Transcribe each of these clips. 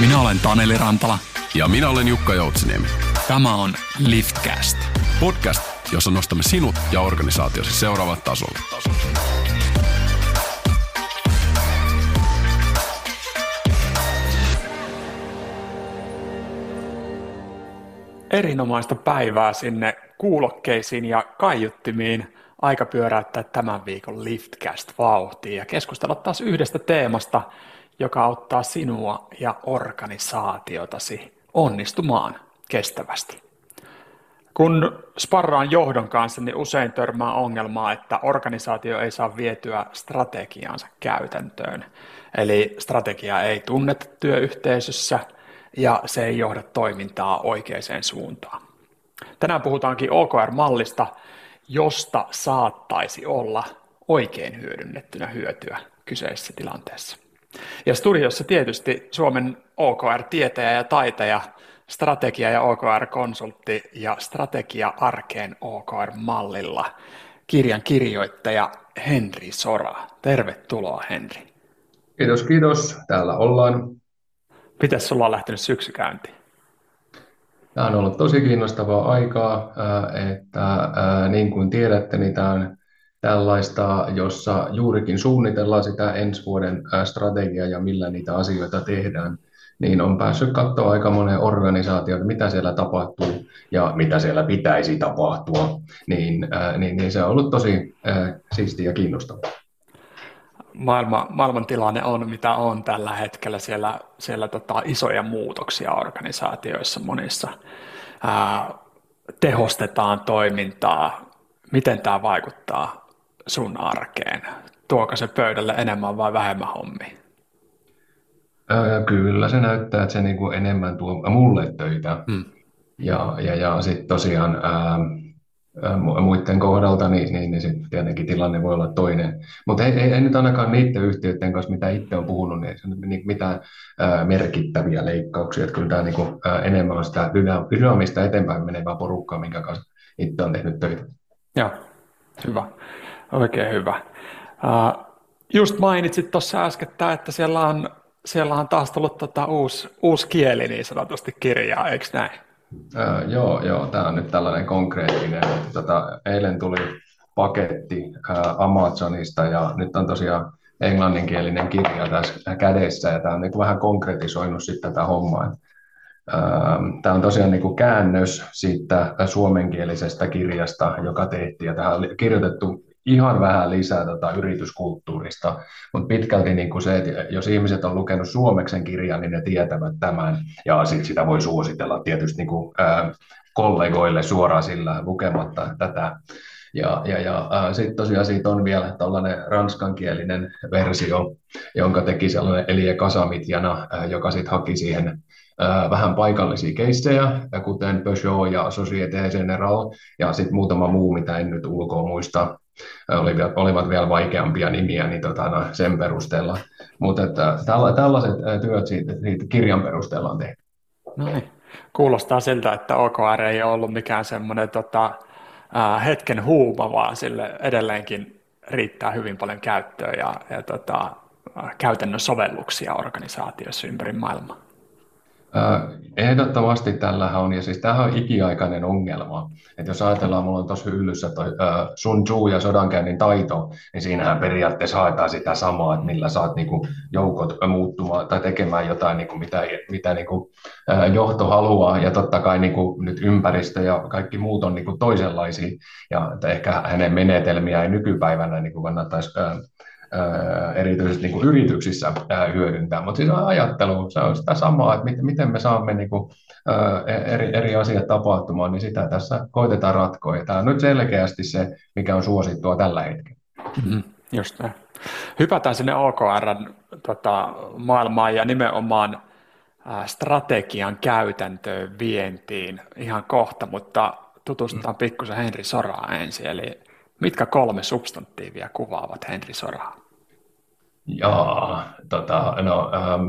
Minä olen Taneli Rantala. Ja minä olen Jukka Joutsiniemi. Tämä on Liftcast. Podcast, jossa nostamme sinut ja organisaatiosi seuraavalle tasolle. Erinomaista päivää sinne kuulokkeisiin ja kaiuttimiin. Aika pyöräyttää tämän viikon Liftcast vauhtiin ja keskustella taas yhdestä teemasta, joka auttaa sinua ja organisaatiotasi onnistumaan kestävästi. Kun sparraan johdon kanssa, niin usein törmää ongelmaa, että organisaatio ei saa vietyä strategiaansa käytäntöön. Eli strategia ei tunneta työyhteisössä ja se ei johda toimintaa oikeaan suuntaan. Tänään puhutaankin OKR-mallista, josta saattaisi olla oikein hyödynnettynä hyötyä kyseisessä tilanteessa. Ja studiossa tietysti Suomen OKR-tietäjä ja taitaja, strategia- ja OKR-konsultti ja strategia arkeen OKR-mallilla kirjan kirjoittaja Henri Sora. Tervetuloa Henri. Kiitos, kiitos. Täällä ollaan. Miten sulla on lähtenyt syksy käyntiin? Tämä on ollut tosi kiinnostavaa aikaa, että niin kuin tiedätte, niin tämä on tällaista, jossa juurikin suunnitellaan sitä ensi vuoden strategiaa ja millä niitä asioita tehdään, niin on päässyt katsoa aika monen organisaatio, mitä siellä tapahtuu ja mitä siellä pitäisi tapahtua, niin, niin, niin se on ollut tosi siistiä ja kiinnostavaa. Maailma, maailman tilanne on mitä on tällä hetkellä. Siellä, siellä tota, isoja muutoksia organisaatioissa monissa. Ää, tehostetaan toimintaa. Miten tämä vaikuttaa sun arkeen? Tuoko se pöydälle enemmän vai vähemmän hommia? Kyllä se näyttää, että se niinku enemmän tuo mulle töitä. Hmm. Ja, ja, ja sitten tosiaan ää, muiden kohdalta, niin, niin, niin sitten tietenkin tilanne voi olla toinen. Mutta ei, ei, ei nyt ainakaan niiden yhtiöiden kanssa, mitä itse on puhunut, niin ei se nyt mitään ää, merkittäviä leikkauksia. Että kyllä tämä niinku, ää, enemmän on sitä dynaamista eteenpäin menevää porukkaa, minkä kanssa itse on tehnyt töitä. Joo, hyvä. Oikein hyvä. Uh, just mainitsit tuossa äsken, että siellä on, siellä on taas tullut tota uusi, uusi kieli niin sanotusti kirjaa, eikö näin? Uh, joo, joo, tämä on nyt tällainen konkreettinen. Tota, eilen tuli paketti uh, Amazonista ja nyt on tosiaan englanninkielinen kirja tässä kädessä ja tämä on niin vähän konkretisoinut sitten tätä hommaa. Tämä on tosiaan niin kuin käännös siitä suomenkielisestä kirjasta, joka tehtiin, ja tähän on kirjoitettu ihan vähän lisää tota yrityskulttuurista, mutta pitkälti niin kuin se, että jos ihmiset on lukenut suomeksen kirjan, niin ne tietävät tämän, ja sit sitä voi suositella tietysti niin kuin, ää, kollegoille suoraan sillä lukematta tätä. Ja, ja, ja sitten tosiaan siitä on vielä tällainen ranskankielinen versio, jonka teki sellainen Elie Kasamitjana, ää, joka sitten haki siihen vähän paikallisia keissejä, kuten Peugeot ja Societe General, ja sitten muutama muu, mitä en nyt ulkoa muista, olivat, olivat vielä vaikeampia nimiä niin tota, no, sen perusteella. Mutta että tälla, tällaiset työt siitä, siitä kirjan perusteella on tehty. No niin. Kuulostaa siltä, että OKR ei ole ollut mikään semmoinen tota, hetken huuma, vaan sille edelleenkin riittää hyvin paljon käyttöä ja, ja tota, käytännön sovelluksia organisaatioissa ympäri maailmaa. Ehdottomasti tällähän on, ja siis tämähän on ikiaikainen ongelma. Että jos ajatellaan, mulla on tuossa hyllyssä toi Sun Tzu ja sodankäynnin taito, niin siinähän periaatteessa haetaan sitä samaa, että millä saat niinku joukot muuttumaan tai tekemään jotain, niinku mitä, mitä niinku johto haluaa. Ja totta kai niinku nyt ympäristö ja kaikki muut on niinku toisenlaisia, ja ehkä hänen menetelmiä ei nykypäivänä niinku kannattaisi erityisesti niin kuin yrityksissä hyödyntää. Mutta siis ajattelu, se on sitä samaa, että miten, miten me saamme niin kuin, eri, eri asiat tapahtumaan, niin sitä tässä koitetaan ratkoa. Ja tämä on nyt selkeästi se, mikä on suosittua tällä hetkellä. Mm-hmm, just näin. Hypätään sinne OKR tota, maailmaan ja nimenomaan strategian käytäntöön vientiin ihan kohta, mutta tutustutaan mm. pikkusen Henri Soraa ensin. Eli Mitkä kolme substantiivia kuvaavat Henri Soraa? Jaa, tota, no, ähm,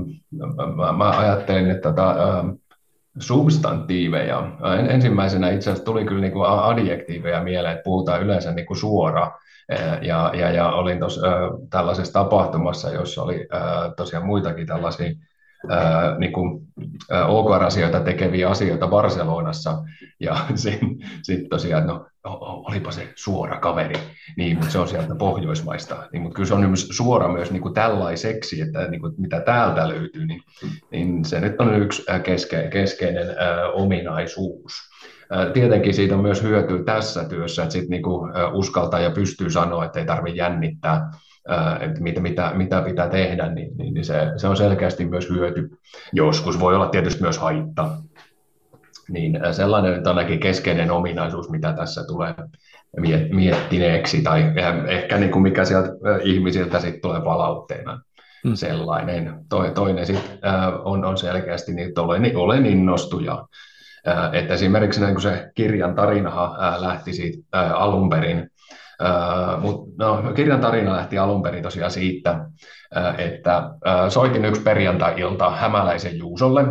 mä, mä ajattelin, että tota, ähm, substantiiveja. Ensimmäisenä itse asiassa tuli kyllä niinku adjektiiveja mieleen, että puhutaan yleensä niinku suora. Ja, ja, ja olin tuossa äh, tällaisessa tapahtumassa, jossa oli äh, tosiaan muitakin tällaisia ää, niin kuin, OKR-asioita tekeviä asioita Barcelonassa, ja sitten sit tosiaan, no, olipa se suora kaveri, niin, mutta se on sieltä Pohjoismaista, niin, mutta kyllä se on myös suora myös niin kuin tällaiseksi, että niin kuin, mitä täältä löytyy, niin, niin se nyt on yksi keske, keskeinen ää, ominaisuus. Tietenkin siitä on myös hyötyä tässä työssä, että sit niinku uskaltaa ja pystyy sanoa, että ei tarvitse jännittää, että mitä, mitä, mitä pitää tehdä, niin, niin, niin se, se on selkeästi myös hyöty. Joskus voi olla tietysti myös haitta. Niin sellainen on ainakin keskeinen ominaisuus, mitä tässä tulee miettineeksi, tai ehkä niin kuin mikä sieltä ihmisiltä sitten tulee palautteena hmm. sellainen. Toinen sitten on, on selkeästi niin, että olen, olen innostuja. Että esimerkiksi niin kun se kirjan tarinahan lähti siitä alun perin, mutta no, kirjan tarina lähti alun perin tosiaan siitä, että soitin yksi perjantai-ilta hämäläisen Juusolle,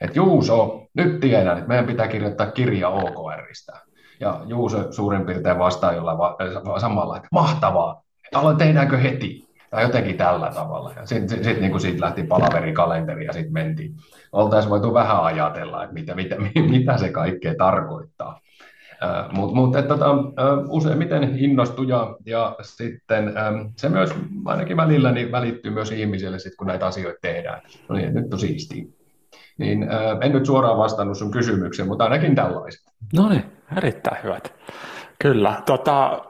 että Juuso, nyt tiedän, että meidän pitää kirjoittaa kirja OKRista. Ja Juuso suurin piirtein vastaa jollain va- samalla, että mahtavaa, aloin tehdäänkö heti? Tai jotenkin tällä tavalla. Sitten sit, sit, niin siitä lähti palaverikalenteri ja sitten mentiin. Oltaisiin voitu vähän ajatella, että mitä, mitä, mitä se kaikkea tarkoittaa. Mutta mut, tota, uh, useimmiten innostuja ja sitten um, se myös ainakin välillä niin välittyy myös ihmisille, sit, kun näitä asioita tehdään. No niin, nyt on siistiä. Niin uh, en nyt suoraan vastannut sun kysymykseen, mutta ainakin tällaiset. No niin, erittäin hyvät. Kyllä. Tota,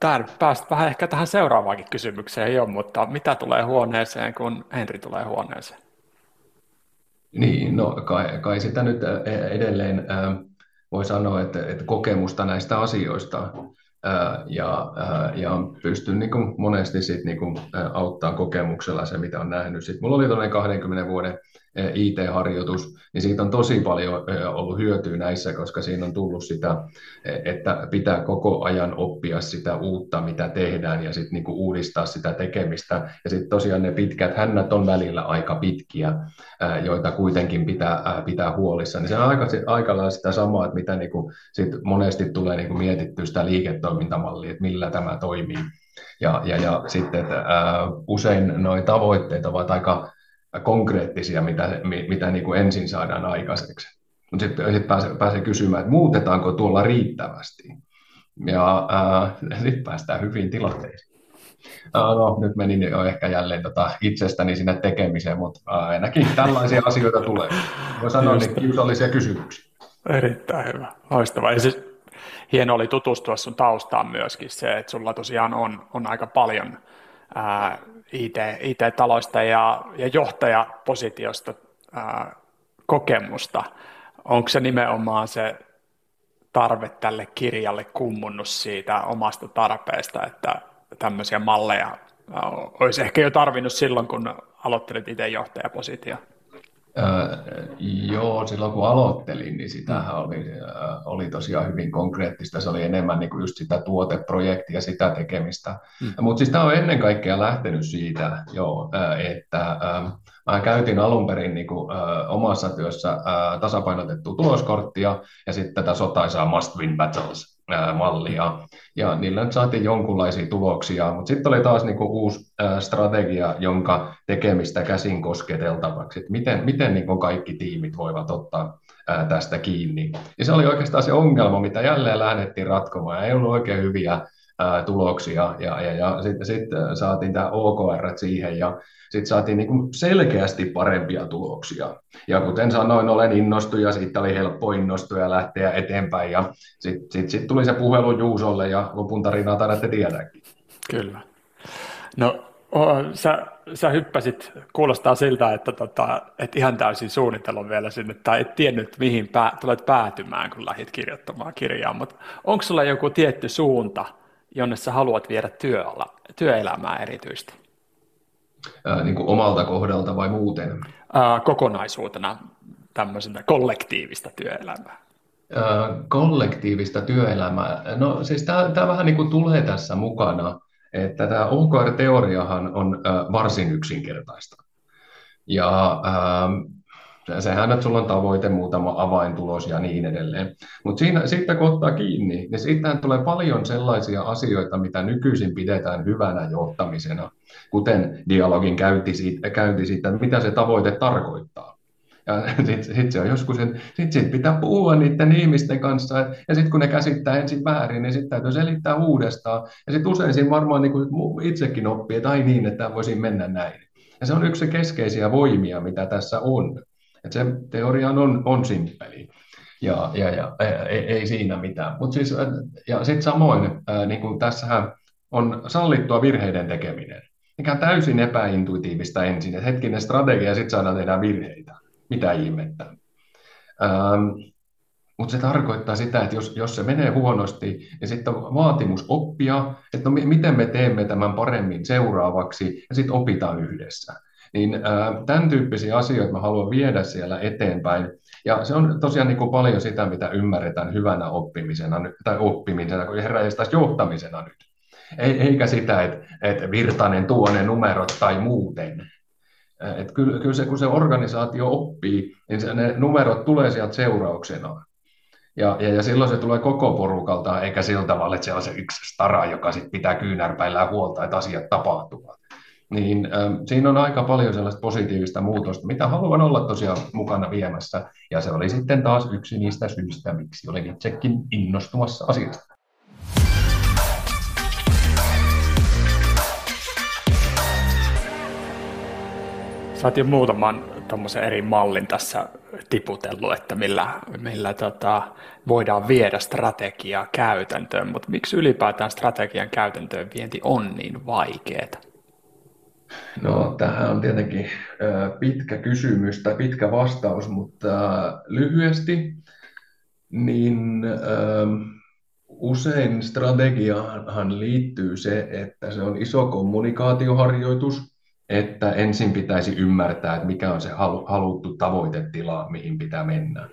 Tämä päästä vähän ehkä tähän seuraavaankin kysymykseen jo, mutta mitä tulee huoneeseen, kun Henri tulee huoneeseen? Niin, no kai, kai sitä nyt edelleen voi sanoa, että, että kokemusta näistä asioista ja, ja pystyn niin kuin monesti sit niin kuin auttamaan kokemuksella se, mitä on nähnyt. Sitten mulla oli 20 vuoden IT-harjoitus, niin siitä on tosi paljon ollut hyötyä näissä, koska siinä on tullut sitä, että pitää koko ajan oppia sitä uutta, mitä tehdään, ja sitten niinku uudistaa sitä tekemistä. Ja sitten tosiaan ne pitkät hännät on välillä aika pitkiä, joita kuitenkin pitää, pitää huolissa. Niin se on aika, aika lailla sitä samaa, että mitä niinku sit monesti tulee niinku mietittyä sitä liiketoimintamallia, että millä tämä toimii. Ja, ja, ja sitten että, usein nuo tavoitteet ovat aika konkreettisia, mitä, mitä niin kuin ensin saadaan aikaiseksi. Mutta sitten sit pääsee, pääsee kysymään, että muutetaanko tuolla riittävästi. Ja sitten päästään hyviin tilanteisiin. No, nyt menin jo ehkä jälleen tota itsestäni sinne tekemiseen, mutta ainakin tällaisia asioita tulee. Voi sanoa, niin kiusallisia kysymyksiä. Erittäin hyvä, loistavaa. Ja siis hieno oli tutustua sun taustaan myöskin se, että sulla tosiaan on, on aika paljon ää, IT, IT-taloista ja, ja johtajapositiosta ää, kokemusta. Onko se nimenomaan se tarve tälle kirjalle kummunnut siitä omasta tarpeesta, että tämmöisiä malleja olisi ehkä jo tarvinnut silloin, kun aloittelit itse johtajapositio? Öö, joo, silloin kun aloittelin, niin sitähän oli, oli tosiaan hyvin konkreettista. Se oli enemmän niin kuin just sitä tuoteprojektia, sitä tekemistä. Mm. Mutta siis tämä on ennen kaikkea lähtenyt siitä, joo, että mä käytin alun perin niin kuin, omassa työssä tasapainotettua tuloskorttia ja sitten tätä sotaisaa must win battles mallia, ja niillä nyt saatiin jonkunlaisia tuloksia, mutta sitten oli taas niinku uusi strategia, jonka tekemistä käsin kosketeltavaksi, että miten, miten niinku kaikki tiimit voivat ottaa tästä kiinni. Ja se oli oikeastaan se ongelma, mitä jälleen lähdettiin ratkomaan, ei ollut oikein hyviä tuloksia, ja, ja, ja sitten sit saatiin tämä OKR siihen, ja sitten saatiin niin kuin selkeästi parempia tuloksia. Ja kuten sanoin, olen innostuja, siitä oli helppo innostua ja lähteä eteenpäin. Ja sitten sit, sit tuli se puhelu Juusolle ja lopun tarinaa taidatte tiedäkin. Kyllä. No sä, sä hyppäsit, kuulostaa siltä, että, tota, et ihan täysin suunnittelun vielä sinne, tai et tiennyt, mihin pää, tulet päätymään, kun lähdit kirjoittamaan kirjaa, mutta onko sulla joku tietty suunta, jonne sä haluat viedä työala, työelämää erityisesti? ää, niin kuin omalta kohdalta vai muuten? Ää, kokonaisuutena tämmöisenä kollektiivista työelämää. Ää, kollektiivista työelämää. No siis tämä vähän niin kuin tulee tässä mukana, että tämä OKR-teoriahan on ää, varsin yksinkertaista. Ja ää, sehän, että sulla on tavoite, muutama avaintulos ja niin edelleen. Mutta sitten kun ottaa kiinni, niin siitähän tulee paljon sellaisia asioita, mitä nykyisin pidetään hyvänä johtamisena, kuten dialogin käynti siitä, käynti siitä että mitä se tavoite tarkoittaa. Ja sitten sit se on joskus, sit, sit pitää puhua niiden ihmisten kanssa, ja sitten kun ne käsittää ensin väärin, niin sitten täytyy selittää uudestaan. Ja sitten usein siinä varmaan niin itsekin oppii, että ai niin, että voisin mennä näin. Ja se on yksi keskeisiä voimia, mitä tässä on. Että se teoria on, on simppeli. Ja, ja, ja ei, ei siinä mitään. Mut siis, ja sitten samoin, niin kuin tässähän on sallittua virheiden tekeminen, mikä täysin epäintuitiivista ensin, että hetkinen strategia ja sitten saadaan tehdä virheitä. Mitä ihmettä. Ähm, mutta se tarkoittaa sitä, että jos, jos se menee huonosti, niin sitten vaatimus oppia, että no, miten me teemme tämän paremmin seuraavaksi, ja sitten opitaan yhdessä. Niin tämän tyyppisiä asioita mä haluan viedä siellä eteenpäin. Ja se on tosiaan niin kuin paljon sitä, mitä ymmärretään hyvänä oppimisena tai oppimisena, kun herra johtamisena nyt. Eikä sitä, että, että Virtanen tuo ne numerot tai muuten. Et kyllä, kyllä se, kun se organisaatio oppii, niin se, ne numerot tulee sieltä seurauksena. Ja, ja, ja silloin se tulee koko porukalta, eikä sillä tavalla, että se on se yksi stara, joka sit pitää kyynärpäillään huolta, että asiat tapahtuvat niin äh, siinä on aika paljon sellaista positiivista muutosta, mitä haluan olla tosiaan mukana viemässä. Ja se oli sitten taas yksi niistä syistä, miksi olen itsekin innostumassa asiasta. Sä oot jo muutaman eri mallin tässä tiputellut, että millä, millä tota, voidaan viedä strategiaa käytäntöön, mutta miksi ylipäätään strategian käytäntöön vienti on niin vaikeaa? No, tähän on tietenkin pitkä kysymys tai pitkä vastaus, mutta lyhyesti, niin usein strategiahan liittyy se, että se on iso kommunikaatioharjoitus, että ensin pitäisi ymmärtää, että mikä on se haluttu tavoitetila, mihin pitää mennä.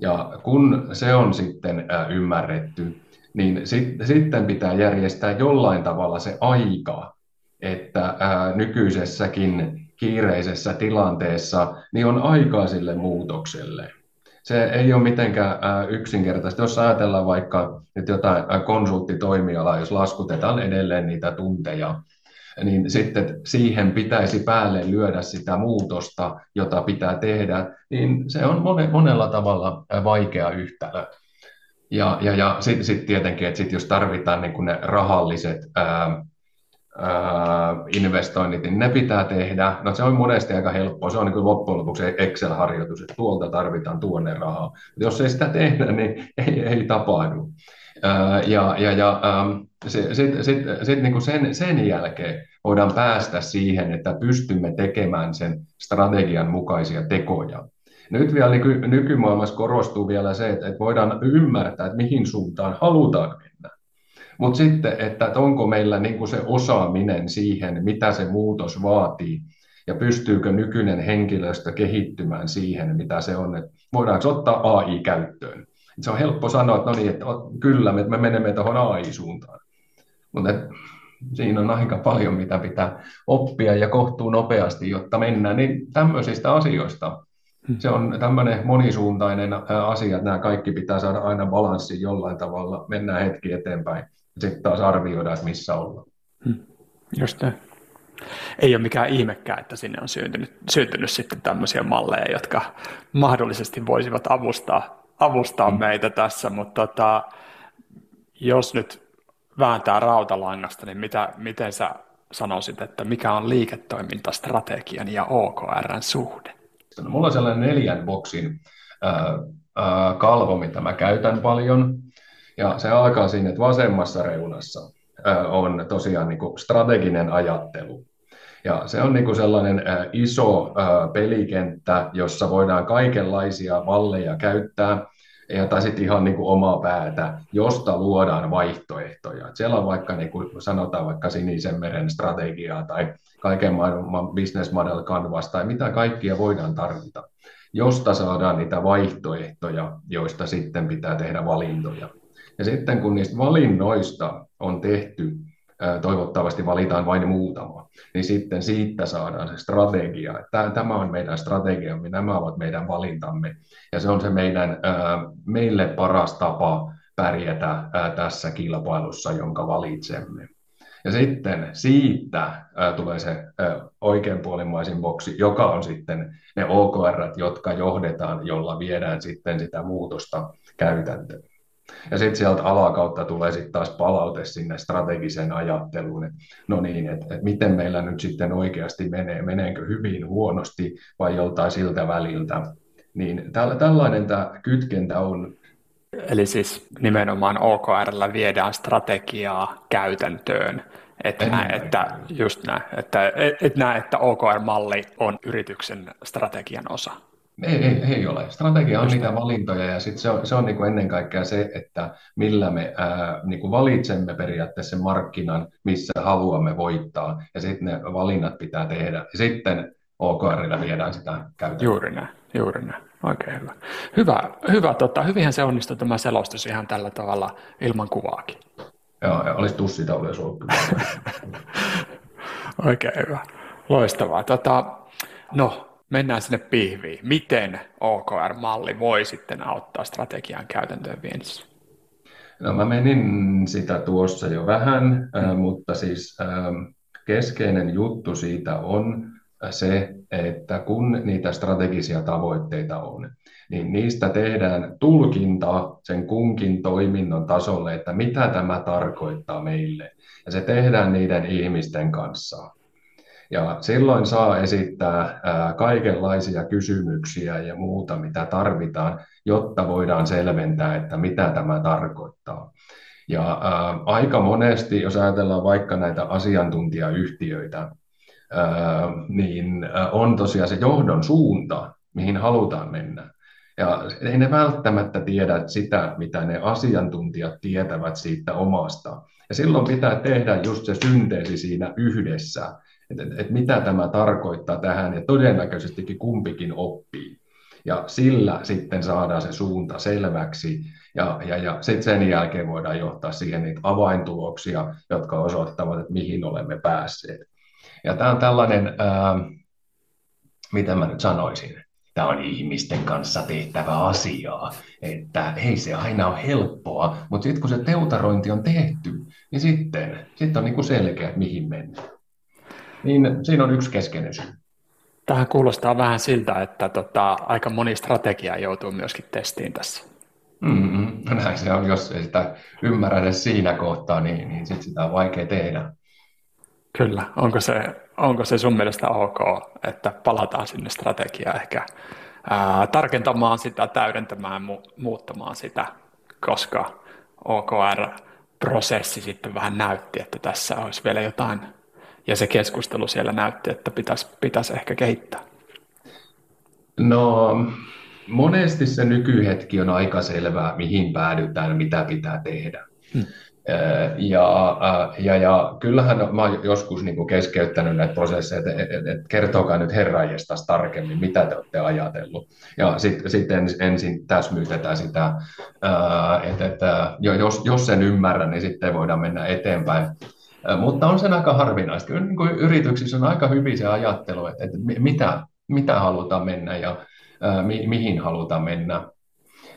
Ja kun se on sitten ymmärretty, niin sitten pitää järjestää jollain tavalla se aika että ää, nykyisessäkin kiireisessä tilanteessa niin on aikaa sille muutokselle. Se ei ole mitenkään ää, yksinkertaista. Jos ajatellaan vaikka nyt jotain konsulttitoimialaa, jos laskutetaan edelleen niitä tunteja, niin sitten siihen pitäisi päälle lyödä sitä muutosta, jota pitää tehdä, niin se on monella tavalla vaikea yhtälö. Ja, ja, ja sitten sit tietenkin, että sit jos tarvitaan niin ne rahalliset ää, investoinnit, niin ne pitää tehdä. No se on monesti aika helppoa. Se on niin loppujen lopuksi Excel-harjoitus, että tuolta tarvitaan tuonne rahaa. Mutta jos ei sitä tehdä, niin ei, ei tapahdu. Ja, ja, ja sitten sit, sit, sit niin sen, sen jälkeen voidaan päästä siihen, että pystymme tekemään sen strategian mukaisia tekoja. Nyt vielä niin nykymaailmassa korostuu vielä se, että voidaan ymmärtää, että mihin suuntaan halutaan mennä. Mutta sitten, että, että onko meillä niin kuin se osaaminen siihen, mitä se muutos vaatii, ja pystyykö nykyinen henkilöstö kehittymään siihen, mitä se on, että voidaanko ottaa AI käyttöön. Se on helppo sanoa, että no niin, että kyllä, me menemme tuohon AI-suuntaan. Mutta siinä on aika paljon, mitä pitää oppia ja kohtuu nopeasti, jotta mennään. Niin tämmöisistä asioista hmm. se on tämmöinen monisuuntainen asia, että nämä kaikki pitää saada aina balanssi jollain tavalla. Mennään hetki eteenpäin sitten taas arvioida, että missä ollaan. Hmm. Just näin. Ei ole mikään ihmekään, että sinne on syntynyt, syntynyt sitten tämmöisiä malleja, jotka mahdollisesti voisivat avustaa, avustaa hmm. meitä tässä, mutta tota, jos nyt vääntää rautalangasta, niin mitä, miten sä sanoisit, että mikä on liiketoimintastrategian ja OKRn suhde? No, mulla on sellainen neljän boksin äh, äh, kalvo, mitä mä käytän paljon. Ja se alkaa siinä, että vasemmassa reunassa on tosiaan niin kuin strateginen ajattelu. Ja se on niin sellainen iso pelikenttä, jossa voidaan kaikenlaisia malleja käyttää, ja, tai sitten ihan niin kuin omaa päätä, josta luodaan vaihtoehtoja. Et siellä on vaikka, niin kuin sanotaan vaikka sinisen meren strategiaa tai kaiken maailman business model canvas tai mitä kaikkia voidaan tarvita, josta saadaan niitä vaihtoehtoja, joista sitten pitää tehdä valintoja. Ja sitten kun niistä valinnoista on tehty toivottavasti valitaan vain muutama, niin sitten siitä saadaan se strategia. Tämä on meidän strategiamme, nämä ovat meidän valintamme, ja se on se meidän, meille paras tapa pärjätä tässä kilpailussa, jonka valitsemme. Ja sitten siitä tulee se oikeanpuolimaisin boksi, joka on sitten ne OKR, jotka johdetaan, jolla viedään sitten sitä muutosta käytäntöön. Ja sitten sieltä alakautta tulee sitten taas palaute sinne strategiseen ajatteluun, että no niin, että, että miten meillä nyt sitten oikeasti menee, meneekö hyvin, huonosti vai joltain siltä väliltä. Niin tällainen tämä kytkentä on. Eli siis nimenomaan OKRllä viedään strategiaa käytäntöön. Että, näin, että just näin, että, et, et näe, että OKR-malli on yrityksen strategian osa. Ei, ei, ei ole. Strategia on niitä valintoja ja sit se on, se on niin kuin ennen kaikkea se, että millä me ää, niin kuin valitsemme periaatteessa sen markkinan, missä haluamme voittaa ja sitten ne valinnat pitää tehdä. Ja sitten OKRilla viedään sitä käyttöön. Juuri näin, juuri näin. Oikein hyvä. Hyvä, hyvä tota, hyvinhän se onnistui tämä selostus ihan tällä tavalla ilman kuvaakin. Joo, ja olisi tussita olisi ollut. Oikein hyvä. Loistavaa. Tota, no, mennään sinne pihviin. Miten OKR-malli voi sitten auttaa strategian käytäntöön viennissä? No mä menin sitä tuossa jo vähän, mm. mutta siis keskeinen juttu siitä on se, että kun niitä strategisia tavoitteita on, niin niistä tehdään tulkinta sen kunkin toiminnon tasolle, että mitä tämä tarkoittaa meille. Ja se tehdään niiden ihmisten kanssa. Ja silloin saa esittää kaikenlaisia kysymyksiä ja muuta, mitä tarvitaan, jotta voidaan selventää, että mitä tämä tarkoittaa. Ja aika monesti, jos ajatellaan vaikka näitä asiantuntijayhtiöitä, niin on tosiaan se johdon suunta, mihin halutaan mennä. Ja ei ne välttämättä tiedä sitä, mitä ne asiantuntijat tietävät siitä omasta. Ja silloin pitää tehdä just se synteesi siinä yhdessä, että, että, että mitä tämä tarkoittaa tähän, ja todennäköisestikin kumpikin oppii. Ja sillä sitten saadaan se suunta selväksi, ja, ja, ja sitten sen jälkeen voidaan johtaa siihen niitä avaintuloksia, jotka osoittavat, että mihin olemme päässeet. Ja tämä on tällainen, ää, mitä mä nyt sanoisin, tämä on ihmisten kanssa tehtävä asiaa, että ei se aina ole helppoa, mutta sitten kun se teutarointi on tehty, niin sitten, sitten on niin kuin selkeä, mihin mennään. Niin siinä on yksi keskeinen syy. Tähän kuulostaa vähän siltä, että tota, aika moni strategia joutuu myöskin testiin tässä. Mm-hmm. Näin se on, jos ei sitä ymmärrä edes siinä kohtaa, niin, niin sit sitä on vaikea tehdä. Kyllä, onko se, onko se sun mielestä ok, että palataan sinne strategiaan ehkä ää, tarkentamaan sitä, täydentämään, mu- muuttamaan sitä, koska OKR-prosessi sitten vähän näytti, että tässä olisi vielä jotain, ja se keskustelu siellä näytti, että pitäisi, pitäisi ehkä kehittää. No, monesti se nykyhetki on aika selvää, mihin päädytään, mitä pitää tehdä. Hmm. Ja, ja, ja kyllähän mä oon joskus niin kuin keskeyttänyt näitä prosesseja, että et, et, et kertokaa nyt herranjestas tarkemmin, mitä te olette ajatellut. Ja sitten sit ensin täsmyytetään sitä, että, että jos, jos sen ymmärrän, niin sitten voidaan mennä eteenpäin. Mutta on sen aika harvinaista. Kyllä niin kuin yrityksissä on aika hyvin se ajattelu, että, että mitä, mitä halutaan mennä ja mi, mihin halutaan mennä.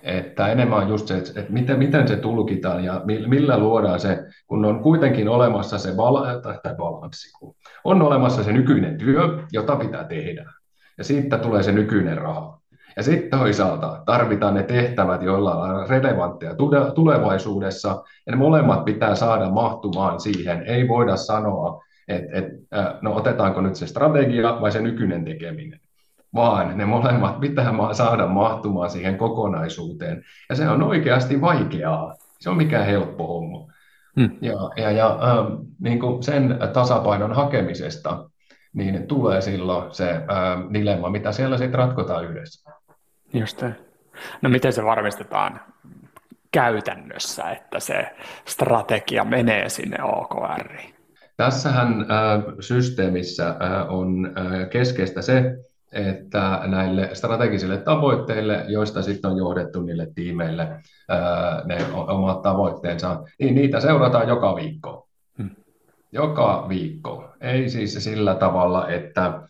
Että enemmän on just se, että miten, miten se tulkitaan ja millä luodaan se, kun on kuitenkin olemassa se val- tai balanssi, kun on olemassa se nykyinen työ, jota pitää tehdä. Ja siitä tulee se nykyinen raha. Ja sitten toisaalta tarvitaan ne tehtävät, joilla on relevantteja tulevaisuudessa, ja ne molemmat pitää saada mahtumaan siihen. Ei voida sanoa, että, että no otetaanko nyt se strategia vai se nykyinen tekeminen vaan ne molemmat pitää saada mahtumaan siihen kokonaisuuteen. Ja se on oikeasti vaikeaa. Se on mikään helppo homma. Hmm. Ja, ja, ja äh, niin kuin sen tasapainon hakemisesta niin tulee silloin se äh, dilemma, mitä siellä sitten ratkotaan yhdessä. Just No miten se varmistetaan käytännössä, että se strategia menee sinne OKRiin? Tässähän äh, systeemissä äh, on äh, keskeistä se, että näille strategisille tavoitteille, joista sitten on johdettu niille tiimeille ne omat tavoitteensa, niin niitä seurataan joka viikko. Hmm. Joka viikko. Ei siis sillä tavalla, että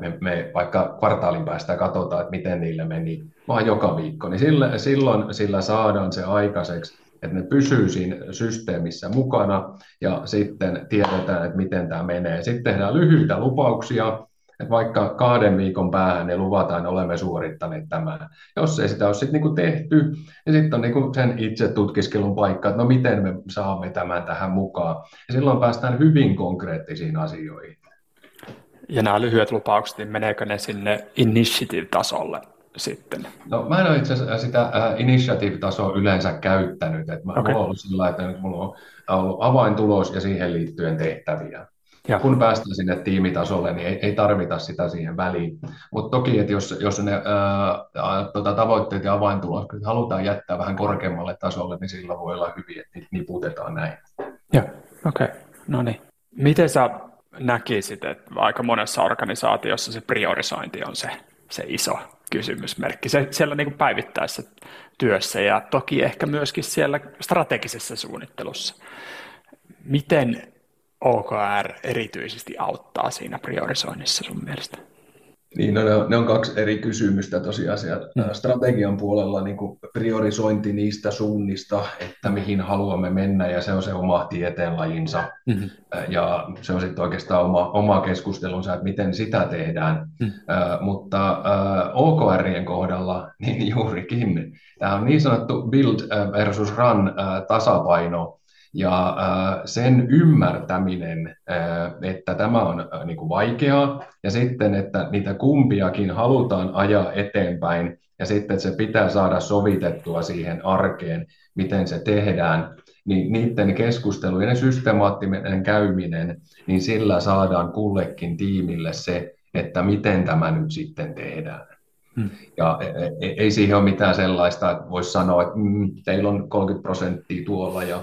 me, me vaikka kvartaalin päästä katsotaan, että miten niille meni, vaan joka viikko. Niin sillä, silloin sillä saadaan se aikaiseksi, että ne pysyy siinä systeemissä mukana ja sitten tiedetään, että miten tämä menee. Sitten tehdään lyhyitä lupauksia, että vaikka kahden viikon päähän ne luvataan, olemme suorittaneet tämän. Jos ei sitä ole sitten niinku tehty, niin sitten on niinku sen itse tutkiskelun paikka, että no miten me saamme tämän tähän mukaan. Ja silloin päästään hyvin konkreettisiin asioihin. Ja nämä lyhyet lupaukset, niin meneekö ne sinne initiative-tasolle sitten? No mä en ole itse asiassa sitä äh, initiative-tasoa yleensä käyttänyt. Että mä, okay. On ollut sillä että mulla on ollut avaintulos ja siihen liittyen tehtäviä. Ja. Kun päästään sinne tiimitasolle, niin ei, ei tarvita sitä siihen väliin. Mutta toki, että jos, jos ne ää, tota, tavoitteet ja avaintulot halutaan jättää vähän korkeammalle tasolle, niin sillä voi olla hyvin, että niitä niputetaan näin. Joo, okei. Okay. No niin. Miten sä näkisit, että aika monessa organisaatiossa se priorisointi on se, se iso kysymysmerkki. Se, siellä niin päivittäisessä työssä ja toki ehkä myöskin siellä strategisessa suunnittelussa. Miten OKR erityisesti auttaa siinä priorisoinnissa sun mielestä? Niin, no ne, on, ne on kaksi eri kysymystä tosiaan. Mm. Strategian puolella niin kuin priorisointi niistä suunnista, että mihin haluamme mennä, ja se on se oma tieteenlajinsa. Mm-hmm. Ja se on sitten oikeastaan oma, oma keskustelunsa, että miten sitä tehdään. Mm. Äh, mutta äh, OKRien kohdalla, niin juurikin, tämä on niin sanottu build versus run äh, tasapaino, ja äh, sen ymmärtäminen, äh, että tämä on äh, niin kuin vaikeaa, ja sitten, että niitä kumpiakin halutaan ajaa eteenpäin, ja sitten se pitää saada sovitettua siihen arkeen, miten se tehdään, niin niiden keskustelujen ja systemaattinen käyminen, niin sillä saadaan kullekin tiimille se, että miten tämä nyt sitten tehdään. Hmm. Ja e, e, ei siihen ole mitään sellaista, että voisi sanoa, että mm, teillä on 30 prosenttia tuolla ja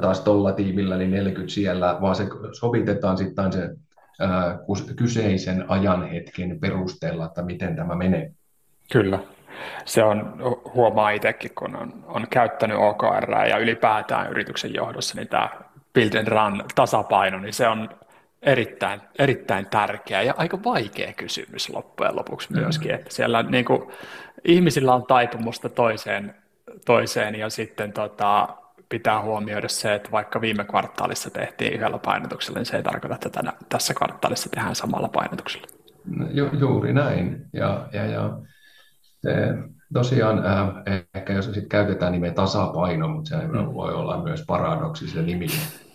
taas tuolla tiimillä niin 40 siellä, vaan se sovitetaan sitten se ää, kyseisen ajanhetken perusteella, että miten tämä menee. Kyllä. Se on, huomaa itsekin, kun on, on käyttänyt OKR ja ylipäätään yrityksen johdossa, niin tämä build and run tasapaino, niin se on erittäin, erittäin tärkeä ja aika vaikea kysymys loppujen lopuksi myöskin, mm. että siellä niin kuin, ihmisillä on taipumusta toiseen, toiseen ja sitten tota, pitää huomioida se, että vaikka viime kvartaalissa tehtiin yhdellä painotuksella, niin se ei tarkoita, että tänä, tässä kvartaalissa tehdään samalla painotuksella. No, ju, juuri näin. Ja, ja, ja se, tosiaan äh, ehkä jos sit käytetään nimeä tasapaino, mutta se mm. voi olla myös paradoksi se nimi.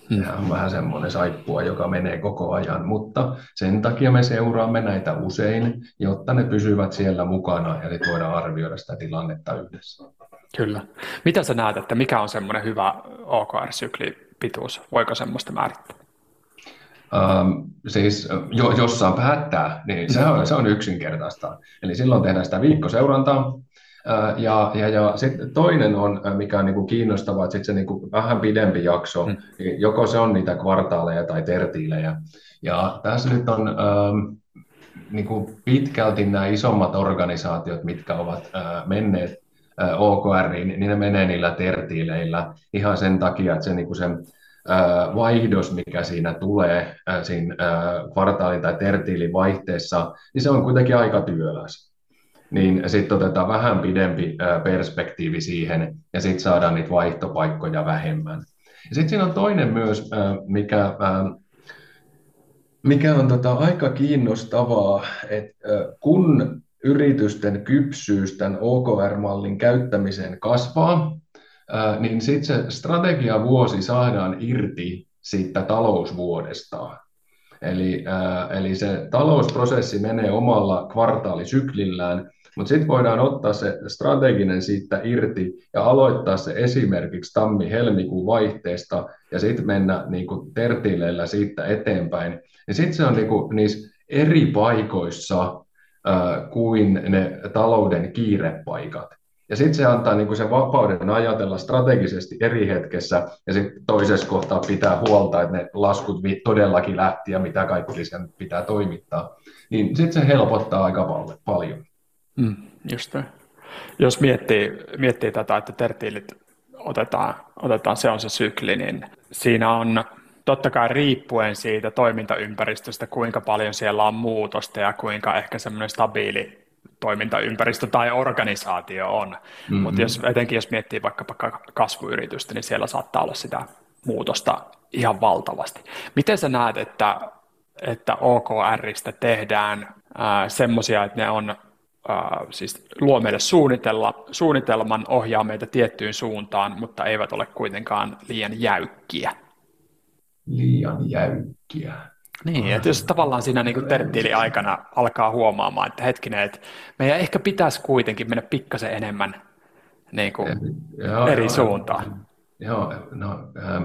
Mm. on vähän semmoinen saippua, joka menee koko ajan, mutta sen takia me seuraamme näitä usein, jotta ne pysyvät siellä mukana ja sitten voidaan arvioida sitä tilannetta yhdessä. Kyllä. Mitä sä näet, että mikä on semmoinen hyvä OKR-syklipituus? Voiko semmoista määrittää? Um, siis jo, jossain päättää, niin se on, se on yksinkertaista. Eli silloin tehdään sitä viikkoseurantaa, ja, ja, ja sitten toinen on, mikä on niin kuin kiinnostavaa, että sitten se niin kuin vähän pidempi jakso, mm. niin joko se on niitä kvartaaleja tai tertiilejä. Ja tässä nyt on ähm, niin kuin pitkälti nämä isommat organisaatiot, mitkä ovat äh, menneet äh, OKRiin, niin ne menee niillä tertiileillä ihan sen takia, että se, niin kuin se vaihdos, mikä siinä tulee siinä kvartaalin tai tertiilin vaihteessa, niin se on kuitenkin aika työläs niin sitten otetaan vähän pidempi perspektiivi siihen, ja sitten saadaan niitä vaihtopaikkoja vähemmän. Sitten siinä on toinen myös, mikä, mikä on tota aika kiinnostavaa, että kun yritysten kypsyys tämän OKR-mallin käyttämiseen kasvaa, niin sitten se strategiavuosi saadaan irti siitä talousvuodesta. Eli, eli se talousprosessi menee omalla kvartaalisyklillään, mutta sitten voidaan ottaa se strateginen siitä irti ja aloittaa se esimerkiksi tammi-helmikuun vaihteesta ja sitten mennä niin kuin tertiileillä siitä eteenpäin. Ja sitten se on niin kuin niissä eri paikoissa kuin ne talouden kiirepaikat. Ja sitten se antaa niin sen vapauden ajatella strategisesti eri hetkessä, ja sitten toisessa kohtaa pitää huolta, että ne laskut todellakin lähti ja mitä kaikki sen pitää toimittaa. Niin sitten se helpottaa aika paljon. Mm, just Jos miettii, miettii tätä, että tertiilit otetaan, otetaan, se on se sykli, niin siinä on totta kai riippuen siitä toimintaympäristöstä, kuinka paljon siellä on muutosta ja kuinka ehkä semmoinen stabiili toimintaympäristö tai organisaatio on. Mm-hmm. Mutta jos, etenkin jos miettii vaikkapa kasvuyritystä, niin siellä saattaa olla sitä muutosta ihan valtavasti. Miten sä näet, että, että OKRistä tehdään semmoisia, että ne on äh, siis luo meille suunnitella, suunnitelman, ohjaa meitä tiettyyn suuntaan, mutta eivät ole kuitenkaan liian jäykkiä? Liian jäykkiä. Niin, että jos tavallaan siinä niin terttiili aikana alkaa huomaamaan, että hetkinen, että meidän ehkä pitäisi kuitenkin mennä pikkasen enemmän niin kuin joo, eri joo, suuntaan. Joo, no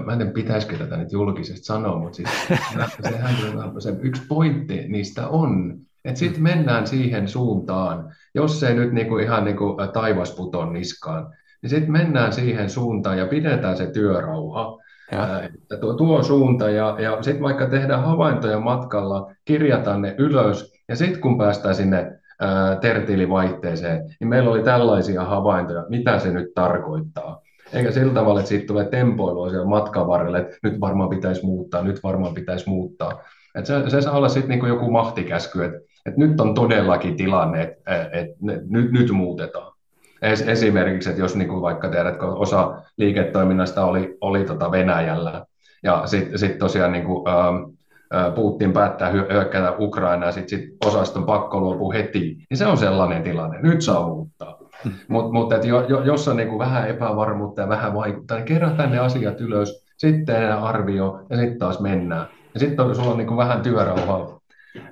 mä en tiedä pitäisikö tätä nyt julkisesti sanoa, mutta siis sehän se yksi pointti niistä on, että sitten mennään siihen suuntaan, jos se nyt niinku ihan niinku taivas puton niskaan, niin sitten mennään siihen suuntaan ja pidetään se työrauha. Ja. Tuo, tuo suunta ja, ja sitten vaikka tehdään havaintoja matkalla, kirjataan ne ylös ja sitten kun päästään sinne ää, tertiilivaihteeseen, niin meillä oli tällaisia havaintoja, mitä se nyt tarkoittaa. Eikä sillä tavalla, että siitä tulee tempoilua siellä matkan varrelle, että nyt varmaan pitäisi muuttaa, nyt varmaan pitäisi muuttaa. Et se, se saa olla sitten niinku joku mahtikäsky, että et nyt on todellakin tilanne, että et, et, nyt, nyt muutetaan. Es, esimerkiksi, että jos niinku vaikka tiedät, kun osa liiketoiminnasta oli, oli tota Venäjällä, ja sitten sit tosiaan niinku, ä, Putin päättää hyökkätä Ukrainaa, ja sitten sit osaston pakko luopuu heti, niin se on sellainen tilanne. Nyt saa muuttaa. Hmm. Mutta mut, jo, jo, jos on niinku vähän epävarmuutta ja vähän vaikuttaa, niin kerätään ne asiat ylös, sitten arvio ja sitten taas mennään. Ja sitten sulla on niin vähän työrauhaa